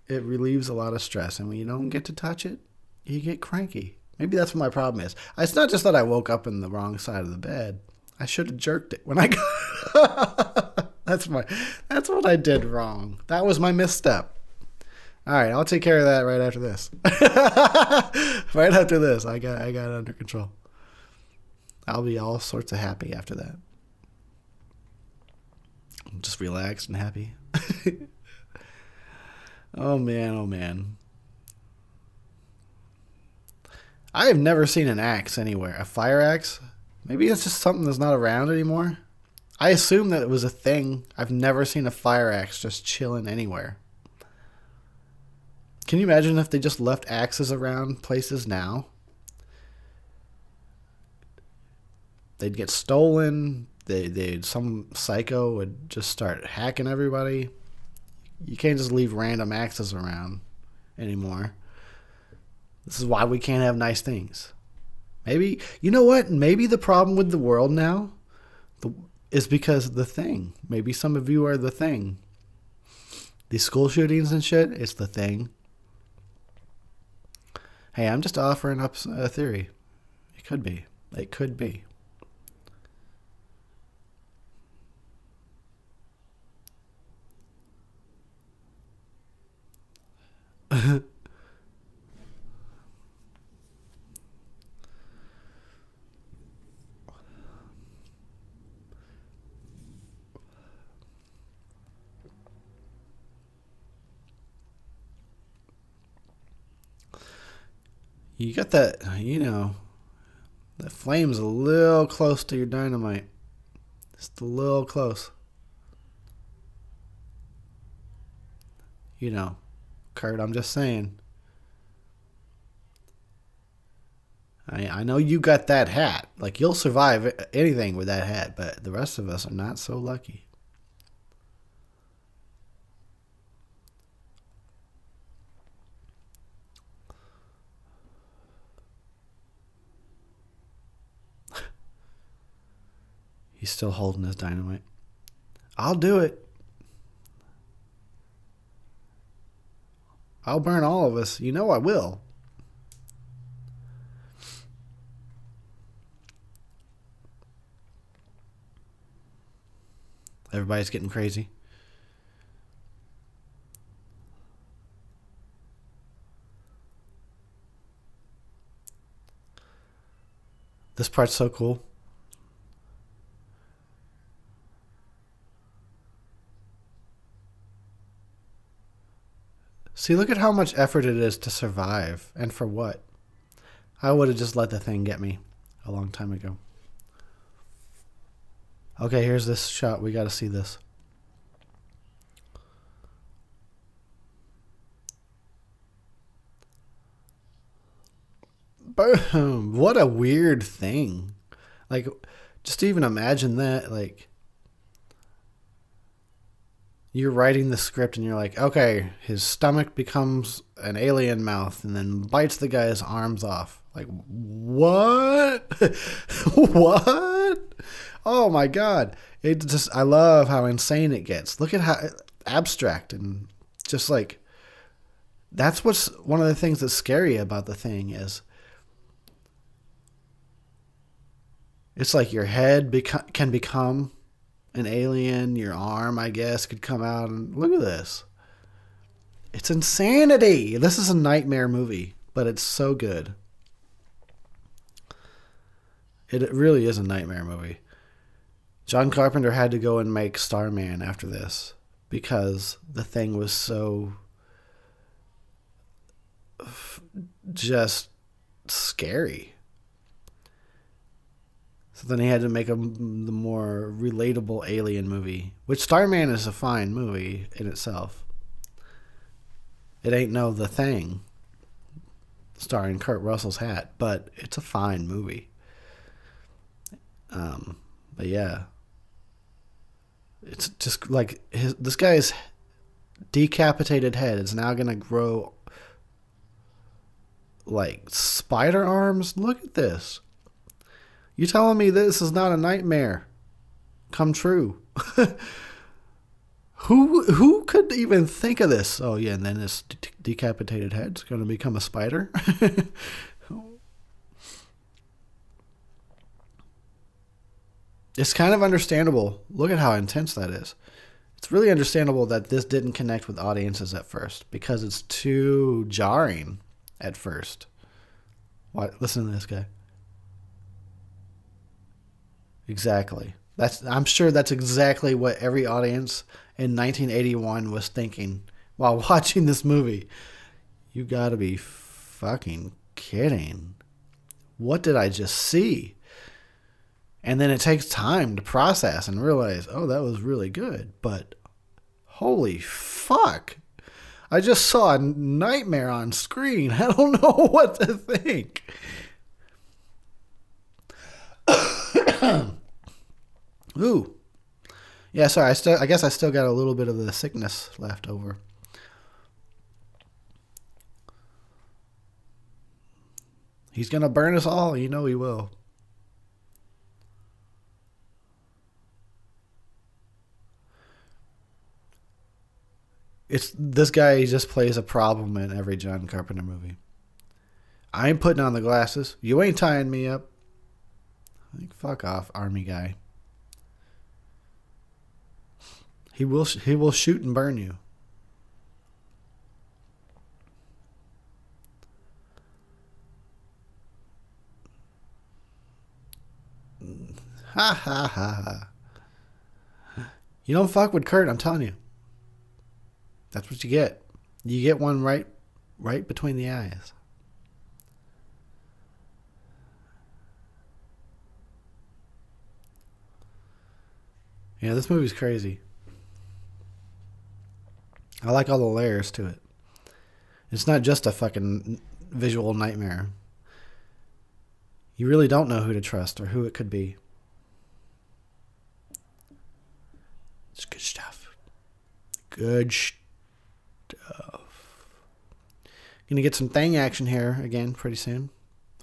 It relieves a lot of stress. And when you don't get to touch it, you get cranky. Maybe that's what my problem is. It's not just that I woke up in the wrong side of the bed. I should have jerked it when I got. that's my. That's what I did wrong. That was my misstep. All right, I'll take care of that right after this. right after this, I got I got it under control. I'll be all sorts of happy after that. I'm Just relaxed and happy. Oh man, oh man. I have never seen an axe anywhere. A fire axe? Maybe it's just something that's not around anymore. I assume that it was a thing. I've never seen a fire axe just chilling anywhere. Can you imagine if they just left axes around places now? They'd get stolen. They, they'd some psycho would just start hacking everybody. You can't just leave random axes around anymore. This is why we can't have nice things. Maybe you know what? Maybe the problem with the world now is because the thing. Maybe some of you are the thing. These school shootings and shit, it's the thing. Hey, I'm just offering up a theory. It could be. It could be. You got that, you know, that flame's a little close to your dynamite. Just a little close. You know. Kurt. I'm just saying. I I know you got that hat. Like you'll survive anything with that hat, but the rest of us are not so lucky. He's still holding his dynamite. I'll do it. I'll burn all of us. You know I will. Everybody's getting crazy. This part's so cool. See, look at how much effort it is to survive, and for what? I would have just let the thing get me a long time ago. Okay, here's this shot. We got to see this. Boom. What a weird thing. Like, just even imagine that. Like, you're writing the script and you're like, okay, his stomach becomes an alien mouth and then bites the guy's arms off. Like, what? what? Oh my god. It just, I love how insane it gets. Look at how abstract and just like, that's what's one of the things that's scary about the thing is it's like your head beco- can become an alien, your arm, I guess, could come out and look at this. It's insanity. This is a nightmare movie, but it's so good. It really is a nightmare movie. John Carpenter had to go and make Starman after this because the thing was so just scary. So then he had to make a the more relatable alien movie, which Starman is a fine movie in itself. It ain't no The Thing, starring Kurt Russell's hat, but it's a fine movie. Um, but yeah, it's just like his this guy's decapitated head is now gonna grow like spider arms. Look at this. You telling me this is not a nightmare come true? who who could even think of this? Oh yeah, and then this de- decapitated head's going to become a spider. it's kind of understandable. Look at how intense that is. It's really understandable that this didn't connect with audiences at first because it's too jarring at first. Why, listen to this guy. Exactly. That's I'm sure that's exactly what every audience in 1981 was thinking while watching this movie. You got to be fucking kidding. What did I just see? And then it takes time to process and realize, "Oh, that was really good." But holy fuck. I just saw a nightmare on screen. I don't know what to think. Ooh. Yeah, sorry. I still I guess I still got a little bit of the sickness left over. He's going to burn us all, you know he will. It's this guy just plays a problem in every John Carpenter movie. I ain't putting on the glasses. You ain't tying me up. Like, fuck off, army guy. He will he will shoot and burn you. Ha ha ha. You don't fuck with Kurt, I'm telling you. That's what you get. You get one right right between the eyes. Yeah, this movie's crazy. I like all the layers to it. It's not just a fucking visual nightmare. You really don't know who to trust or who it could be. It's good stuff. Good stuff. Gonna get some thing action here again pretty soon.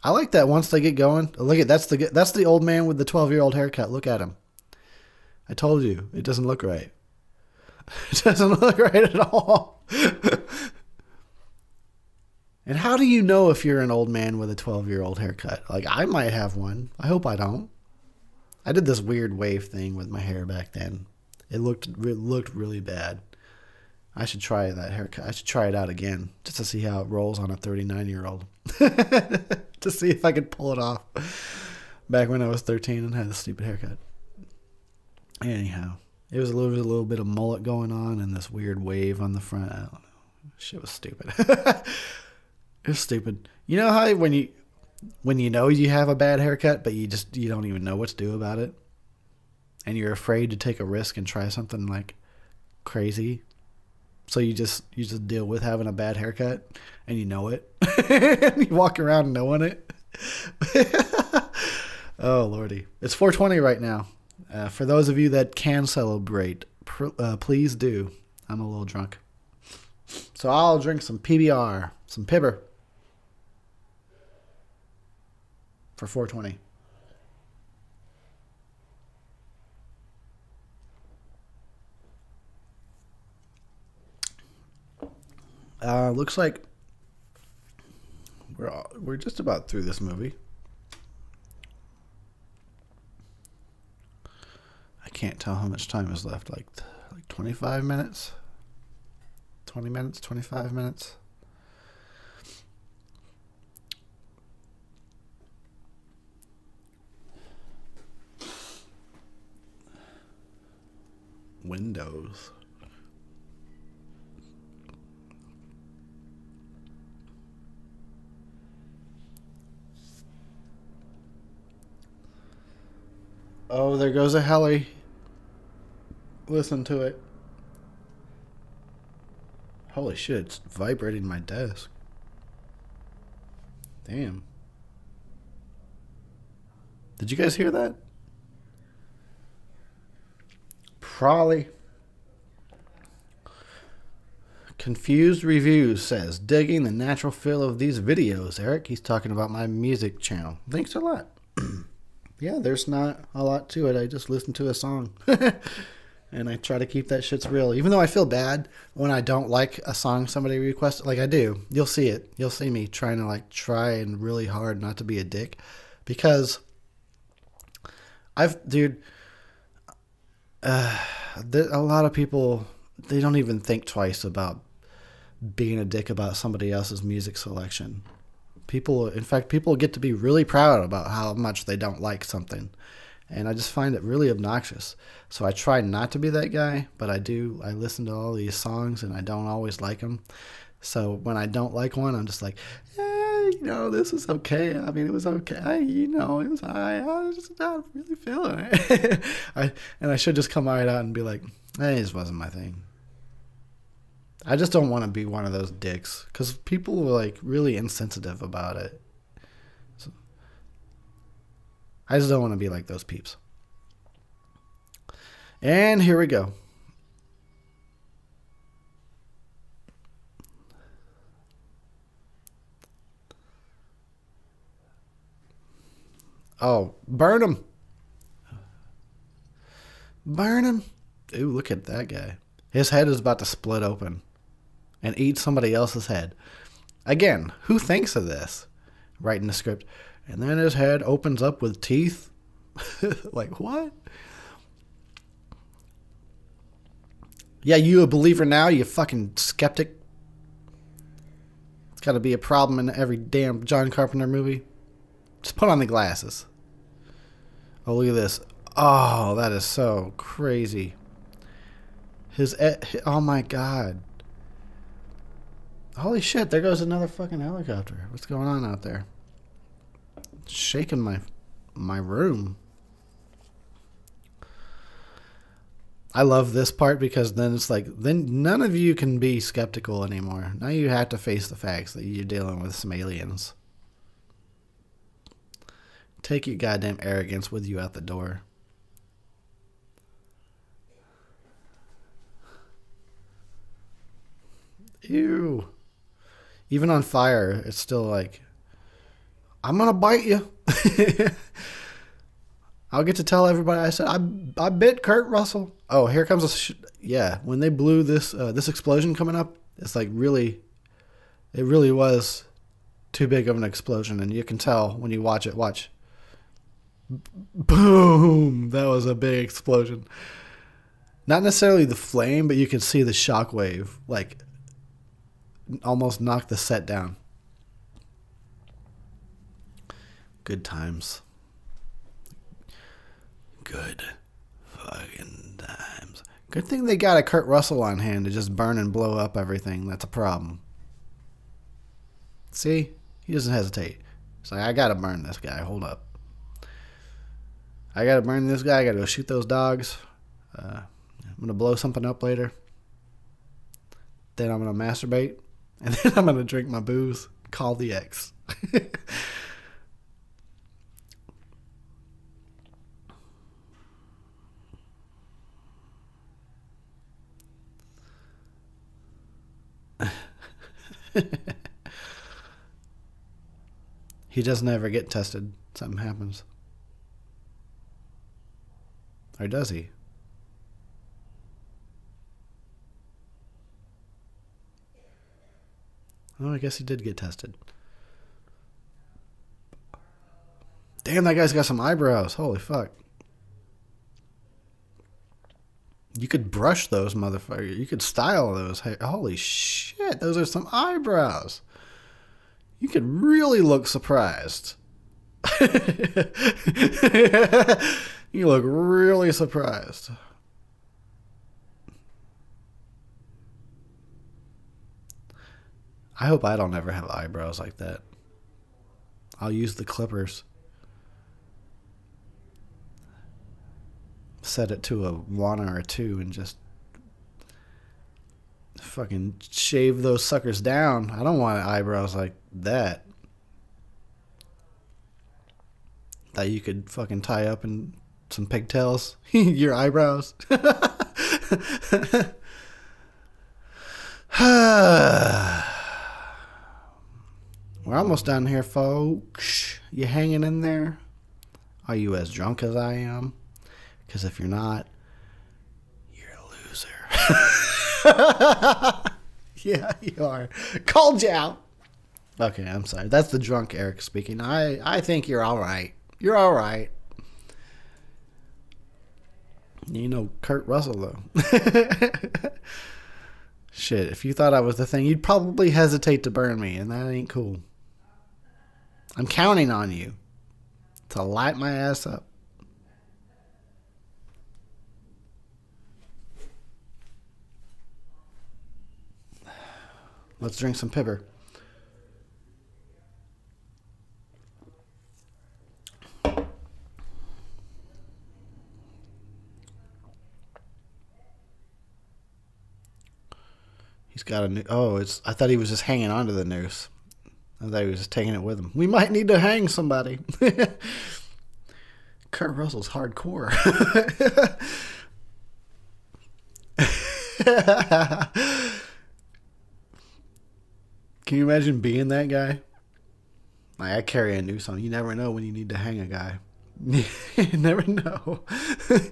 I like that once they get going. Look at that's the that's the old man with the twelve year old haircut. Look at him. I told you it doesn't look right. It doesn't look right at all. and how do you know if you're an old man with a 12 year old haircut? Like, I might have one. I hope I don't. I did this weird wave thing with my hair back then. It looked it looked really bad. I should try that haircut. I should try it out again just to see how it rolls on a 39 year old. to see if I could pull it off. Back when I was 13 and had a stupid haircut. Anyhow. It was a little, a little bit of mullet going on and this weird wave on the front. I don't know. Shit was stupid. it was stupid. You know how when you when you know you have a bad haircut, but you just you don't even know what to do about it. and you're afraid to take a risk and try something like crazy. So you just you just deal with having a bad haircut and you know it. and you walk around knowing it. oh lordy. It's 420 right now. Uh, for those of you that can celebrate, pr- uh, please do. I'm a little drunk. So I'll drink some PBR, some Pibber for 420. Uh, looks like we're all, we're just about through this movie. Can't tell how much time is left. Like like 25 minutes. 20 minutes, 25 minutes. Windows. Oh, there goes a heli. Listen to it. Holy shit, it's vibrating my desk. Damn. Did you guys hear that? Probably. Confused Reviews says, digging the natural feel of these videos. Eric, he's talking about my music channel. Thanks a lot. yeah, there's not a lot to it. I just listened to a song. and I try to keep that shit's real. Even though I feel bad when I don't like a song somebody requested, like I do. You'll see it. You'll see me trying to like try and really hard not to be a dick because I've, dude, uh, a lot of people they don't even think twice about being a dick about somebody else's music selection. People, in fact, people get to be really proud about how much they don't like something and I just find it really obnoxious. So I try not to be that guy, but I do. I listen to all these songs, and I don't always like them. So when I don't like one, I'm just like, eh, you know, this is okay. I mean, it was okay. You know, it was I. I was just not really feeling it. I and I should just come right out and be like, hey, this wasn't my thing. I just don't want to be one of those dicks because people are like really insensitive about it. I just don't want to be like those peeps. And here we go. Oh, burn him. Burn him. Ooh, look at that guy. His head is about to split open and eat somebody else's head. Again, who thinks of this? Writing the script and then his head opens up with teeth. like, what? Yeah, you a believer now, you fucking skeptic? It's got to be a problem in every damn John Carpenter movie. Just put on the glasses. Oh, look at this. Oh, that is so crazy. His, oh my god. Holy shit, there goes another fucking helicopter. What's going on out there? Shaking my my room. I love this part because then it's like then none of you can be skeptical anymore. Now you have to face the facts that you're dealing with some aliens. Take your goddamn arrogance with you out the door. Ew. Even on fire, it's still like I'm gonna bite you. I'll get to tell everybody. I said I I bit Kurt Russell. Oh, here comes a sh- yeah. When they blew this uh, this explosion coming up, it's like really, it really was too big of an explosion, and you can tell when you watch it. Watch. Boom! That was a big explosion. Not necessarily the flame, but you can see the shockwave, like almost knock the set down. Good times. Good fucking times. Good thing they got a Kurt Russell on hand to just burn and blow up everything. That's a problem. See? He doesn't hesitate. He's like, I gotta burn this guy. Hold up. I gotta burn this guy. I gotta go shoot those dogs. Uh, I'm gonna blow something up later. Then I'm gonna masturbate, and then I'm gonna drink my booze. Call the ex. he doesn't ever get tested. Something happens. Or does he? Oh, I guess he did get tested. Damn, that guy's got some eyebrows. Holy fuck. You could brush those, motherfucker. You could style those. Hey, holy shit, those are some eyebrows. You could really look surprised. you look really surprised. I hope I don't ever have eyebrows like that. I'll use the clippers. Set it to a one or a two and just fucking shave those suckers down. I don't want eyebrows like that. That you could fucking tie up in some pigtails. Your eyebrows. We're almost done here, folks. You hanging in there? Are you as drunk as I am? Because if you're not, you're a loser. yeah, you are. Called you out. Okay, I'm sorry. That's the drunk Eric speaking. I, I think you're all right. You're all right. You know Kurt Russell, though. Shit, if you thought I was the thing, you'd probably hesitate to burn me, and that ain't cool. I'm counting on you to light my ass up. Let's drink some pibber. He's got a new. Oh, it's. I thought he was just hanging onto the noose. I thought he was just taking it with him. We might need to hang somebody. Kurt Russell's hardcore. Can you imagine being that guy? Like I carry a noose on. You never know when you need to hang a guy. you never know.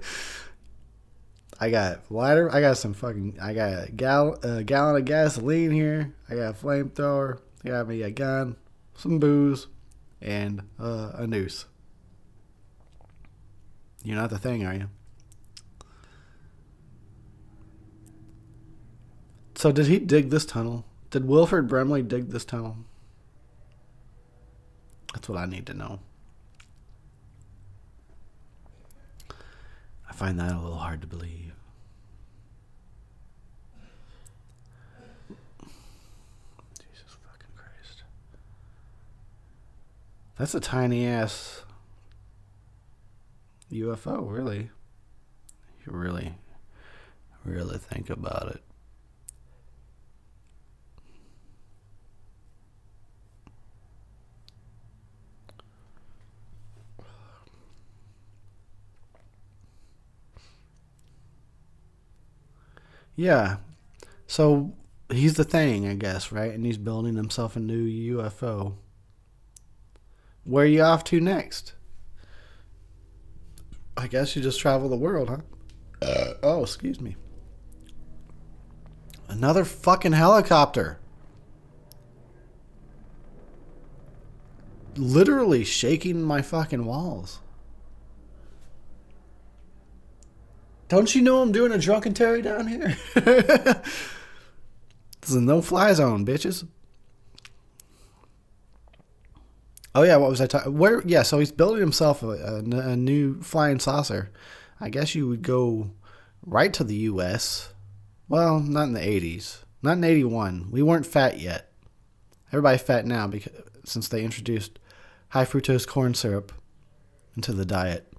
I got lighter. I got some fucking. I got a gal, a gallon of gasoline here. I got a flamethrower. I got me a gun, some booze, and uh, a noose. You're not the thing, are you? So did he dig this tunnel? Did Wilford Brimley dig this tunnel? That's what I need to know. I find that a little hard to believe. Jesus fucking Christ. That's a tiny ass UFO, really. You really, really think about it. Yeah. So he's the thing, I guess, right? And he's building himself a new UFO. Where are you off to next? I guess you just travel the world, huh? Uh, oh, excuse me. Another fucking helicopter. Literally shaking my fucking walls. Don't you know I'm doing a drunkentary down here? this is a no fly zone, bitches. Oh yeah, what was I talking? Where? Yeah, so he's building himself a, a, a, new flying saucer. I guess you would go right to the U.S. Well, not in the '80s, not in '81. We weren't fat yet. Everybody fat now because since they introduced high fructose corn syrup into the diet.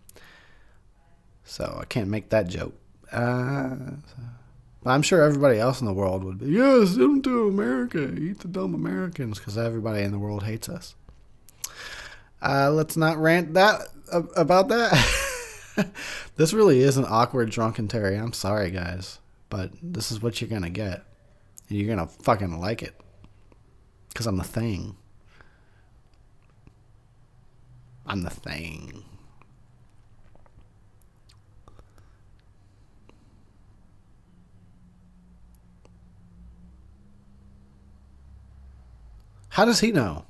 So I can't make that joke. Uh, I'm sure everybody else in the world would be, yes, them to America. Eat the dumb Americans because everybody in the world hates us. Uh, let's not rant that about that. this really is an awkward drunkentary. I'm sorry, guys, but this is what you're gonna get, and you're gonna fucking like it, cause I'm the thing. I'm the thing. How does he know?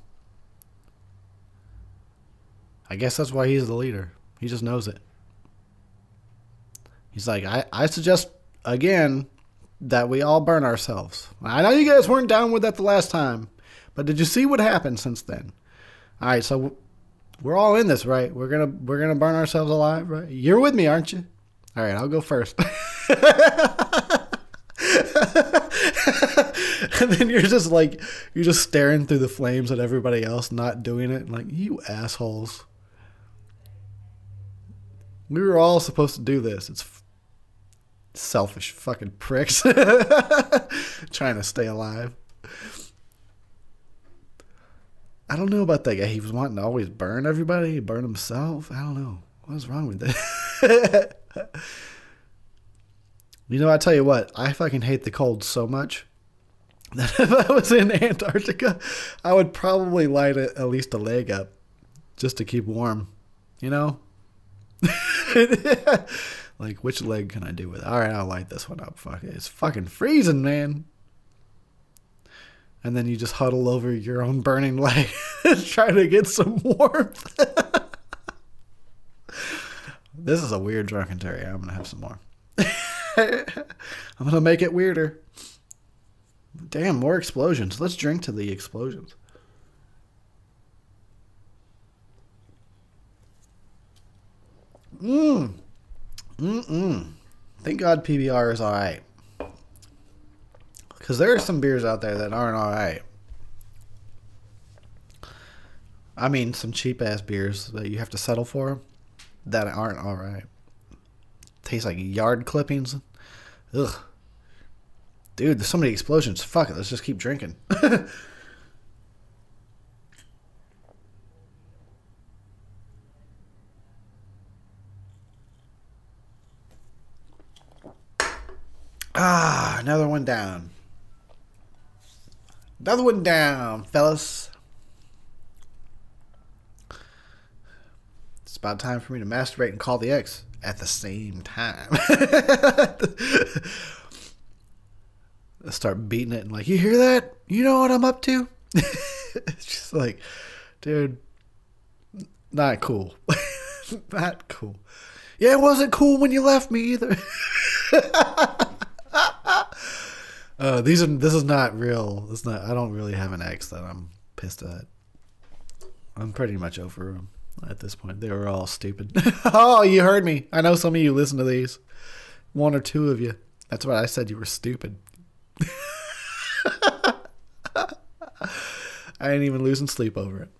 I guess that's why he's the leader. He just knows it. He's like, I, I suggest, again, that we all burn ourselves. I know you guys weren't down with that the last time, but did you see what happened since then? All right, so we're all in this, right? We're gonna we're gonna burn ourselves alive, right? You're with me, aren't you? All right, I'll go first. and then you're just like you're just staring through the flames at everybody else not doing it and like you assholes. We were all supposed to do this. It's f- selfish fucking pricks. Trying to stay alive. I don't know about that guy. He was wanting to always burn everybody burn himself. I don't know. What's wrong with that? You know i tell you what i fucking hate the cold so much that if I was in Antarctica, I would probably light a, at least a leg up just to keep warm. You know? like, which leg can I do with? All right, I'll light this one up. Fuck it. It's fucking freezing, man. And then you just huddle over your own burning leg try to get some warmth. this is a weird drunkentary. I'm going to have some more. I'm going to make it weirder. Damn, more explosions. Let's drink to the explosions. Mmm. Mm-mm. Thank God PBR is alright. Because there are some beers out there that aren't alright. I mean, some cheap ass beers that you have to settle for that aren't alright. Tastes like yard clippings. Ugh. Dude, there's so many explosions. Fuck it, let's just keep drinking. ah, another one down. Another one down, fellas. It's about time for me to masturbate and call the ex at the same time. start beating it and like, you hear that? You know what I'm up to? it's just like, dude, not cool. not cool. Yeah, it wasn't cool when you left me either. uh, these are this is not real. This not. I don't really have an ex that I'm pissed at. I'm pretty much over them at this point. They were all stupid. oh, you heard me. I know some of you listen to these. One or two of you. That's what I said. You were stupid. I ain't even losing sleep over it.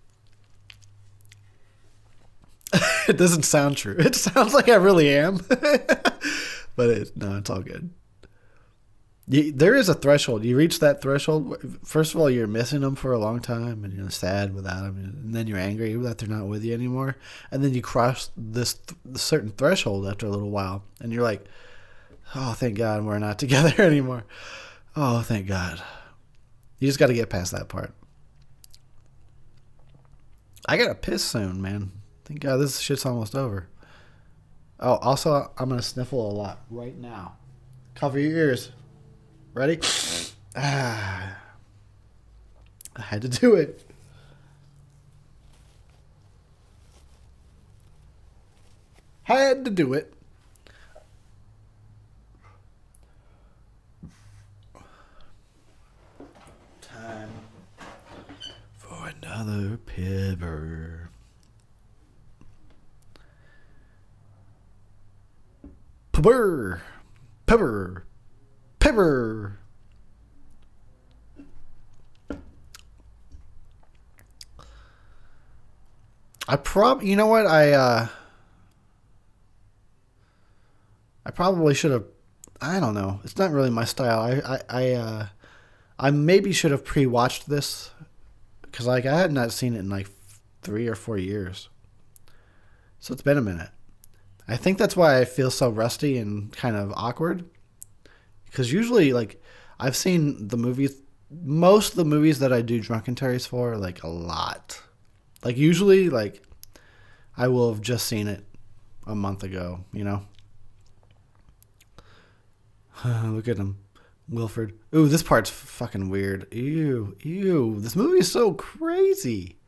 it doesn't sound true. It sounds like I really am, but it, no, it's all good. You, there is a threshold. You reach that threshold. First of all, you're missing them for a long time, and you're sad without them, and then you're angry that they're not with you anymore. And then you cross this th- certain threshold after a little while, and you're like, "Oh, thank God, we're not together anymore." Oh, thank God. You just got to get past that part. I gotta piss soon, man. Thank God this shit's almost over. Oh, also, I'm gonna sniffle a lot right now. Cover your ears. Ready? Ah. I had to do it. Had to do it. Another pepper. Pepper. Pepper. Pepper. I prob you know what I uh probably should have. I don't know. It's not really my style. I I I, uh, I maybe should have pre-watched this because like I had not seen it in like three or four years. So it's been a minute. I think that's why I feel so rusty and kind of awkward. Because usually, like, I've seen the movies, most of the movies that I do drunkentaries for, like, a lot. Like, usually, like, I will have just seen it a month ago, you know? Look at him. Wilford. Ooh, this part's fucking weird. Ew, ew. This movie is so crazy.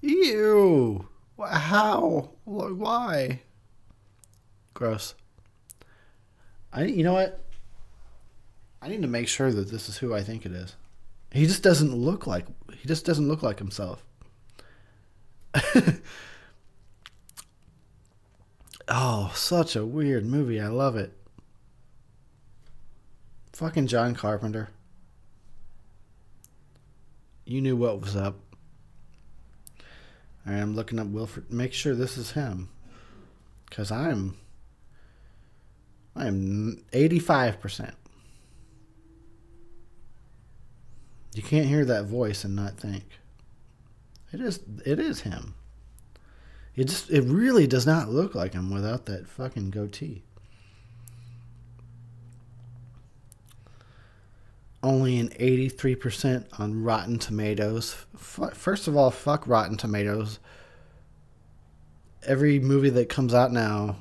Ew. How? Why? Gross. I. You know what? I need to make sure that this is who I think it is. He just doesn't look like. He just doesn't look like himself. oh, such a weird movie. I love it. Fucking John Carpenter. You knew what was up. I'm looking up Wilford. Make sure this is him. Because I'm. I am 85%. You can't hear that voice and not think. It is it is him. It just it really does not look like him without that fucking goatee. Only an 83% on Rotten Tomatoes. First of all, fuck Rotten Tomatoes. Every movie that comes out now,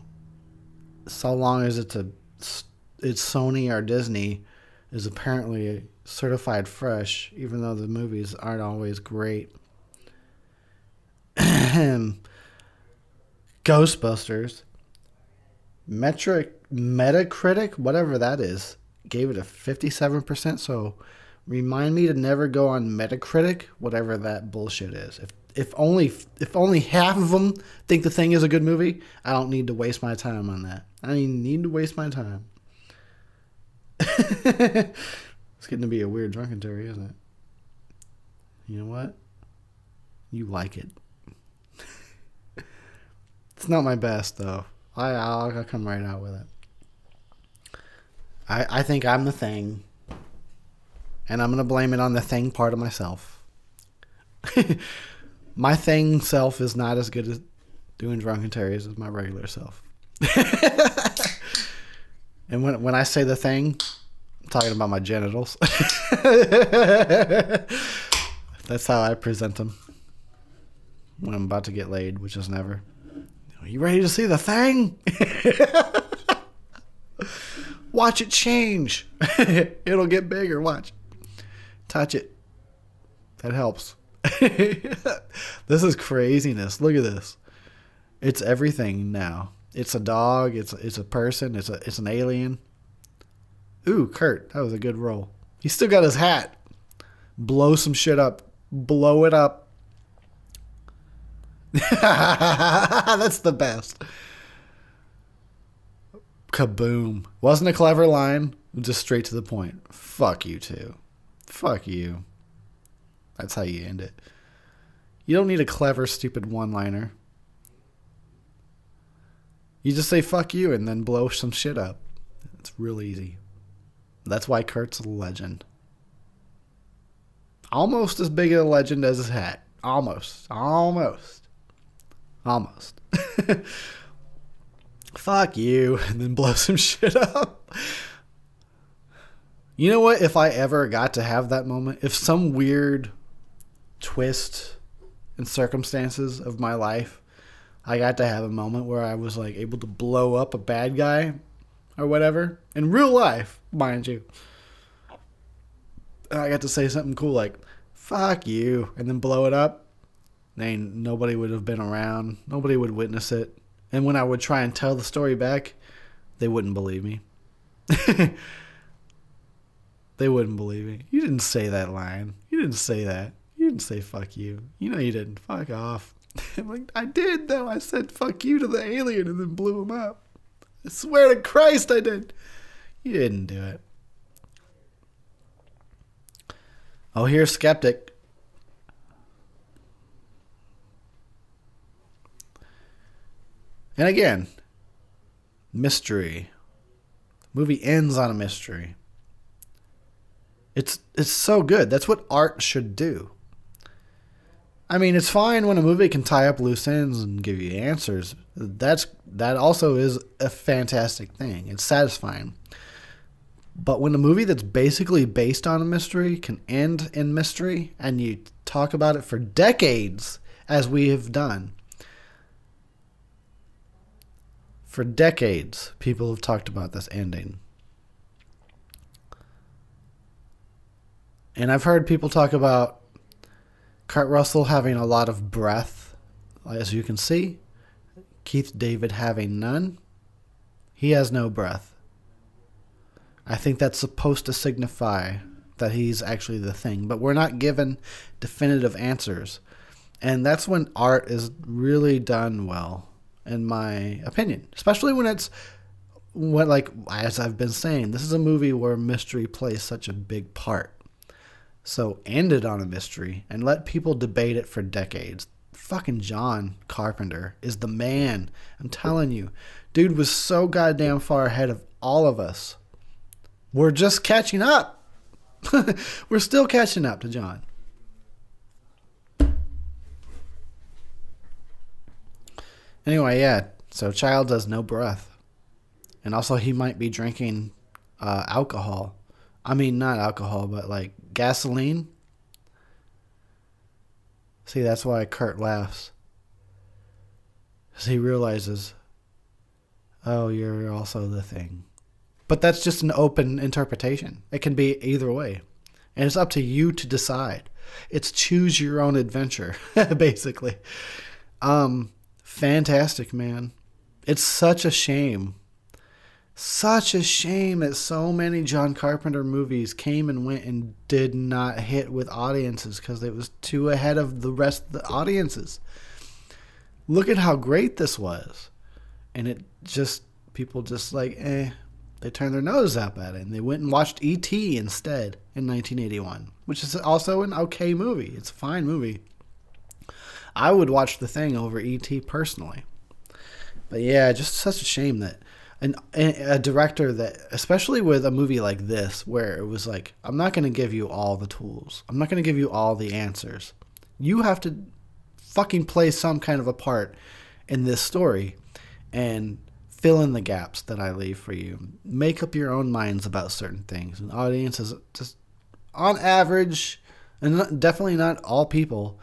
so long as it's a it's Sony or Disney, is apparently certified fresh, even though the movies aren't always great. Ghostbusters, metric Metacritic, whatever that is, gave it a 57%. So remind me to never go on Metacritic, whatever that bullshit is. If if only if only half of them think the thing is a good movie, I don't need to waste my time on that. I don't need to waste my time. it's getting to be a weird drunkentary, isn't it? You know what? You like it. it's not my best though. I I'll, I'll come right out with it. I, I think I'm the thing. And I'm going to blame it on the thing part of myself. my thing self is not as good at doing drunkentaries as my regular self. and when, when I say the thing, I'm talking about my genitals. That's how I present them when I'm about to get laid, which is never. Are you ready to see the thing? Watch it change. It'll get bigger. Watch. Touch it. That helps. this is craziness. Look at this. It's everything now. It's a dog. It's it's a person. It's a it's an alien. Ooh, Kurt, that was a good roll. He still got his hat. Blow some shit up. Blow it up. That's the best kaboom. Wasn't a clever line, just straight to the point. Fuck you too. Fuck you. That's how you end it. You don't need a clever, stupid one liner. You just say fuck you and then blow some shit up. It's real easy. That's why Kurt's a legend. Almost as big a legend as his hat. Almost. Almost. Almost. fuck you, and then blow some shit up. You know what? If I ever got to have that moment, if some weird twist and circumstances of my life, I got to have a moment where I was like able to blow up a bad guy or whatever in real life, mind you. I got to say something cool like "fuck you" and then blow it up. Then nobody would have been around. Nobody would witness it. And when I would try and tell the story back, they wouldn't believe me. they wouldn't believe me. You didn't say that line. You didn't say that. You didn't say fuck you. You know you didn't. Fuck off. I'm like, I did though. I said fuck you to the alien and then blew him up. I swear to Christ I did. You didn't do it. Oh, here's Skeptic. And again, mystery. Movie ends on a mystery. It's it's so good. That's what art should do. I mean, it's fine when a movie can tie up loose ends and give you answers. That's that also is a fantastic thing. It's satisfying. But when a movie that's basically based on a mystery can end in mystery and you talk about it for decades as we have done. For decades, people have talked about this ending. And I've heard people talk about Kurt Russell having a lot of breath, as you can see. Keith David having none. He has no breath. I think that's supposed to signify that he's actually the thing, but we're not given definitive answers. And that's when art is really done well, in my opinion. Especially when it's when like as I've been saying, this is a movie where mystery plays such a big part. So end it on a mystery and let people debate it for decades. Fucking John Carpenter is the man. I'm telling you. Dude was so goddamn far ahead of all of us. We're just catching up. We're still catching up to John. Anyway, yeah. So Child does no breath. And also he might be drinking uh, alcohol. I mean, not alcohol, but like gasoline. See, that's why Kurt laughs. Because he realizes, oh, you're also the thing. But that's just an open interpretation. It can be either way. And it's up to you to decide. It's choose your own adventure, basically. Um, fantastic, man. It's such a shame such a shame that so many John Carpenter movies came and went and did not hit with audiences because it was too ahead of the rest of the audiences. Look at how great this was. And it just, people just like, eh, they turned their nose up at it and they went and watched E.T. instead in 1981, which is also an okay movie. It's a fine movie. I would watch The Thing over E.T. personally. But yeah, just such a shame that an, a director that especially with a movie like this where it was like i'm not going to give you all the tools i'm not going to give you all the answers you have to fucking play some kind of a part in this story and fill in the gaps that i leave for you make up your own minds about certain things and audiences just on average and definitely not all people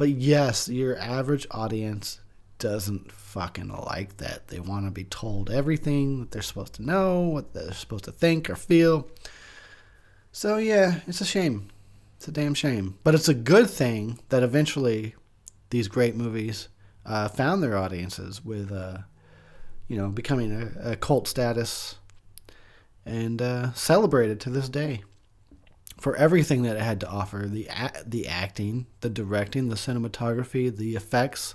but yes your average audience doesn't fucking like that. They want to be told everything that they're supposed to know, what they're supposed to think or feel. So, yeah, it's a shame. It's a damn shame. But it's a good thing that eventually these great movies uh, found their audiences with, uh, you know, becoming a, a cult status and uh, celebrated to this day for everything that it had to offer the the acting, the directing, the cinematography, the effects,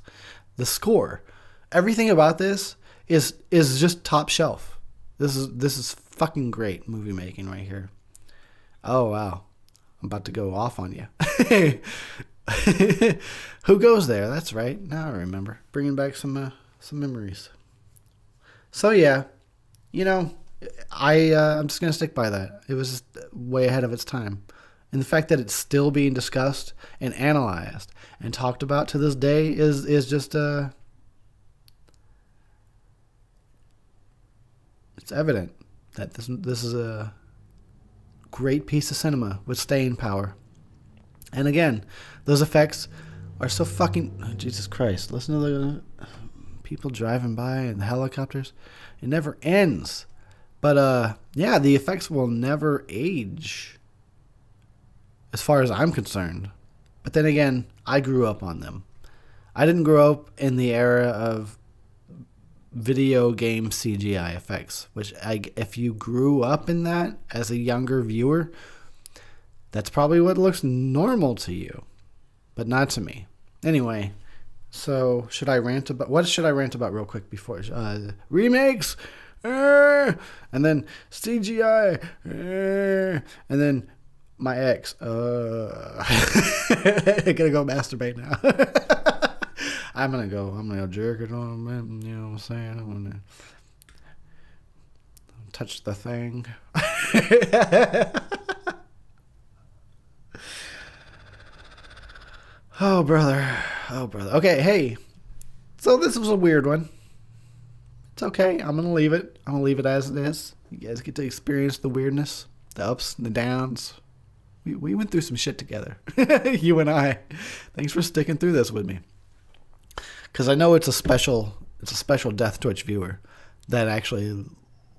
the score, everything about this is is just top shelf. This is this is fucking great movie making right here. Oh wow, I'm about to go off on you. Who goes there? That's right. Now I remember. Bringing back some uh, some memories. So yeah, you know, I uh, I'm just gonna stick by that. It was way ahead of its time, and the fact that it's still being discussed and analyzed and talked about to this day is is just uh it's evident that this this is a great piece of cinema with staying power. And again, those effects are so fucking oh, Jesus Christ. Listen to the people driving by and the helicopters. It never ends. But uh yeah, the effects will never age as far as I'm concerned. But then again, I grew up on them. I didn't grow up in the era of video game CGI effects, which I, if you grew up in that as a younger viewer, that's probably what looks normal to you, but not to me. Anyway, so should I rant about what should I rant about real quick before uh, remakes? And then CGI, uh, and then my ex. Uh, I gotta go masturbate now. I'm gonna go. I'm gonna go jerk it on. You know what I'm saying? I'm gonna touch the thing. oh, brother. Oh, brother. Okay, hey. So this was a weird one. It's okay. I'm to leave it. I'm to leave it as it is. You guys get to experience the weirdness, the ups and the downs. We, we went through some shit together. you and I. Thanks for sticking through this with me. Cuz I know it's a special it's a special Death Twitch viewer that actually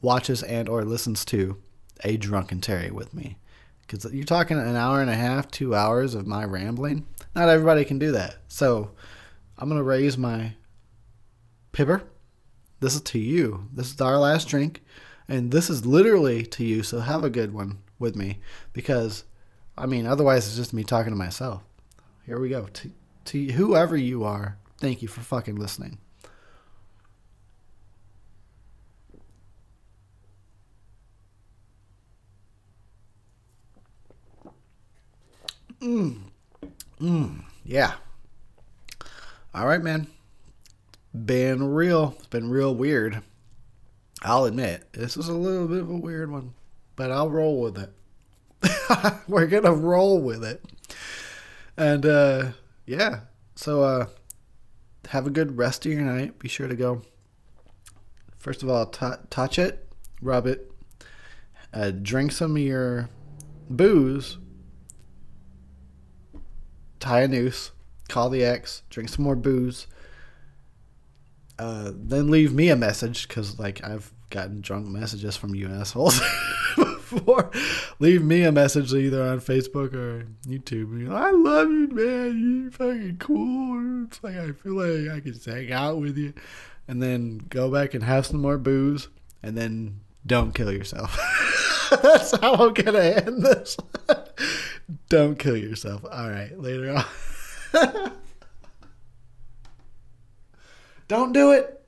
watches and or listens to a drunkentary with me. Because you're talking an hour and a half, two hours of my rambling. Not everybody can do that. So I'm gonna raise my pibber. This is to you. This is our last drink, and this is literally to you. So have a good one with me, because I mean, otherwise it's just me talking to myself. Here we go. To, to whoever you are, thank you for fucking listening. Mm. Mm. Yeah. All right, man. Been real. It's been real weird. I'll admit, this is a little bit of a weird one, but I'll roll with it. We're going to roll with it. And uh, yeah. So uh, have a good rest of your night. Be sure to go, first of all, touch it, rub it, uh, drink some of your booze tie a noose, call the ex, drink some more booze, uh, then leave me a message because like I've gotten drunk messages from you assholes before. Leave me a message either on Facebook or YouTube. I love you, man. You fucking cool. It's like I feel like I can hang out with you, and then go back and have some more booze, and then don't kill yourself. That's how I'm gonna end this. Don't kill yourself. All right, later on. Don't do it.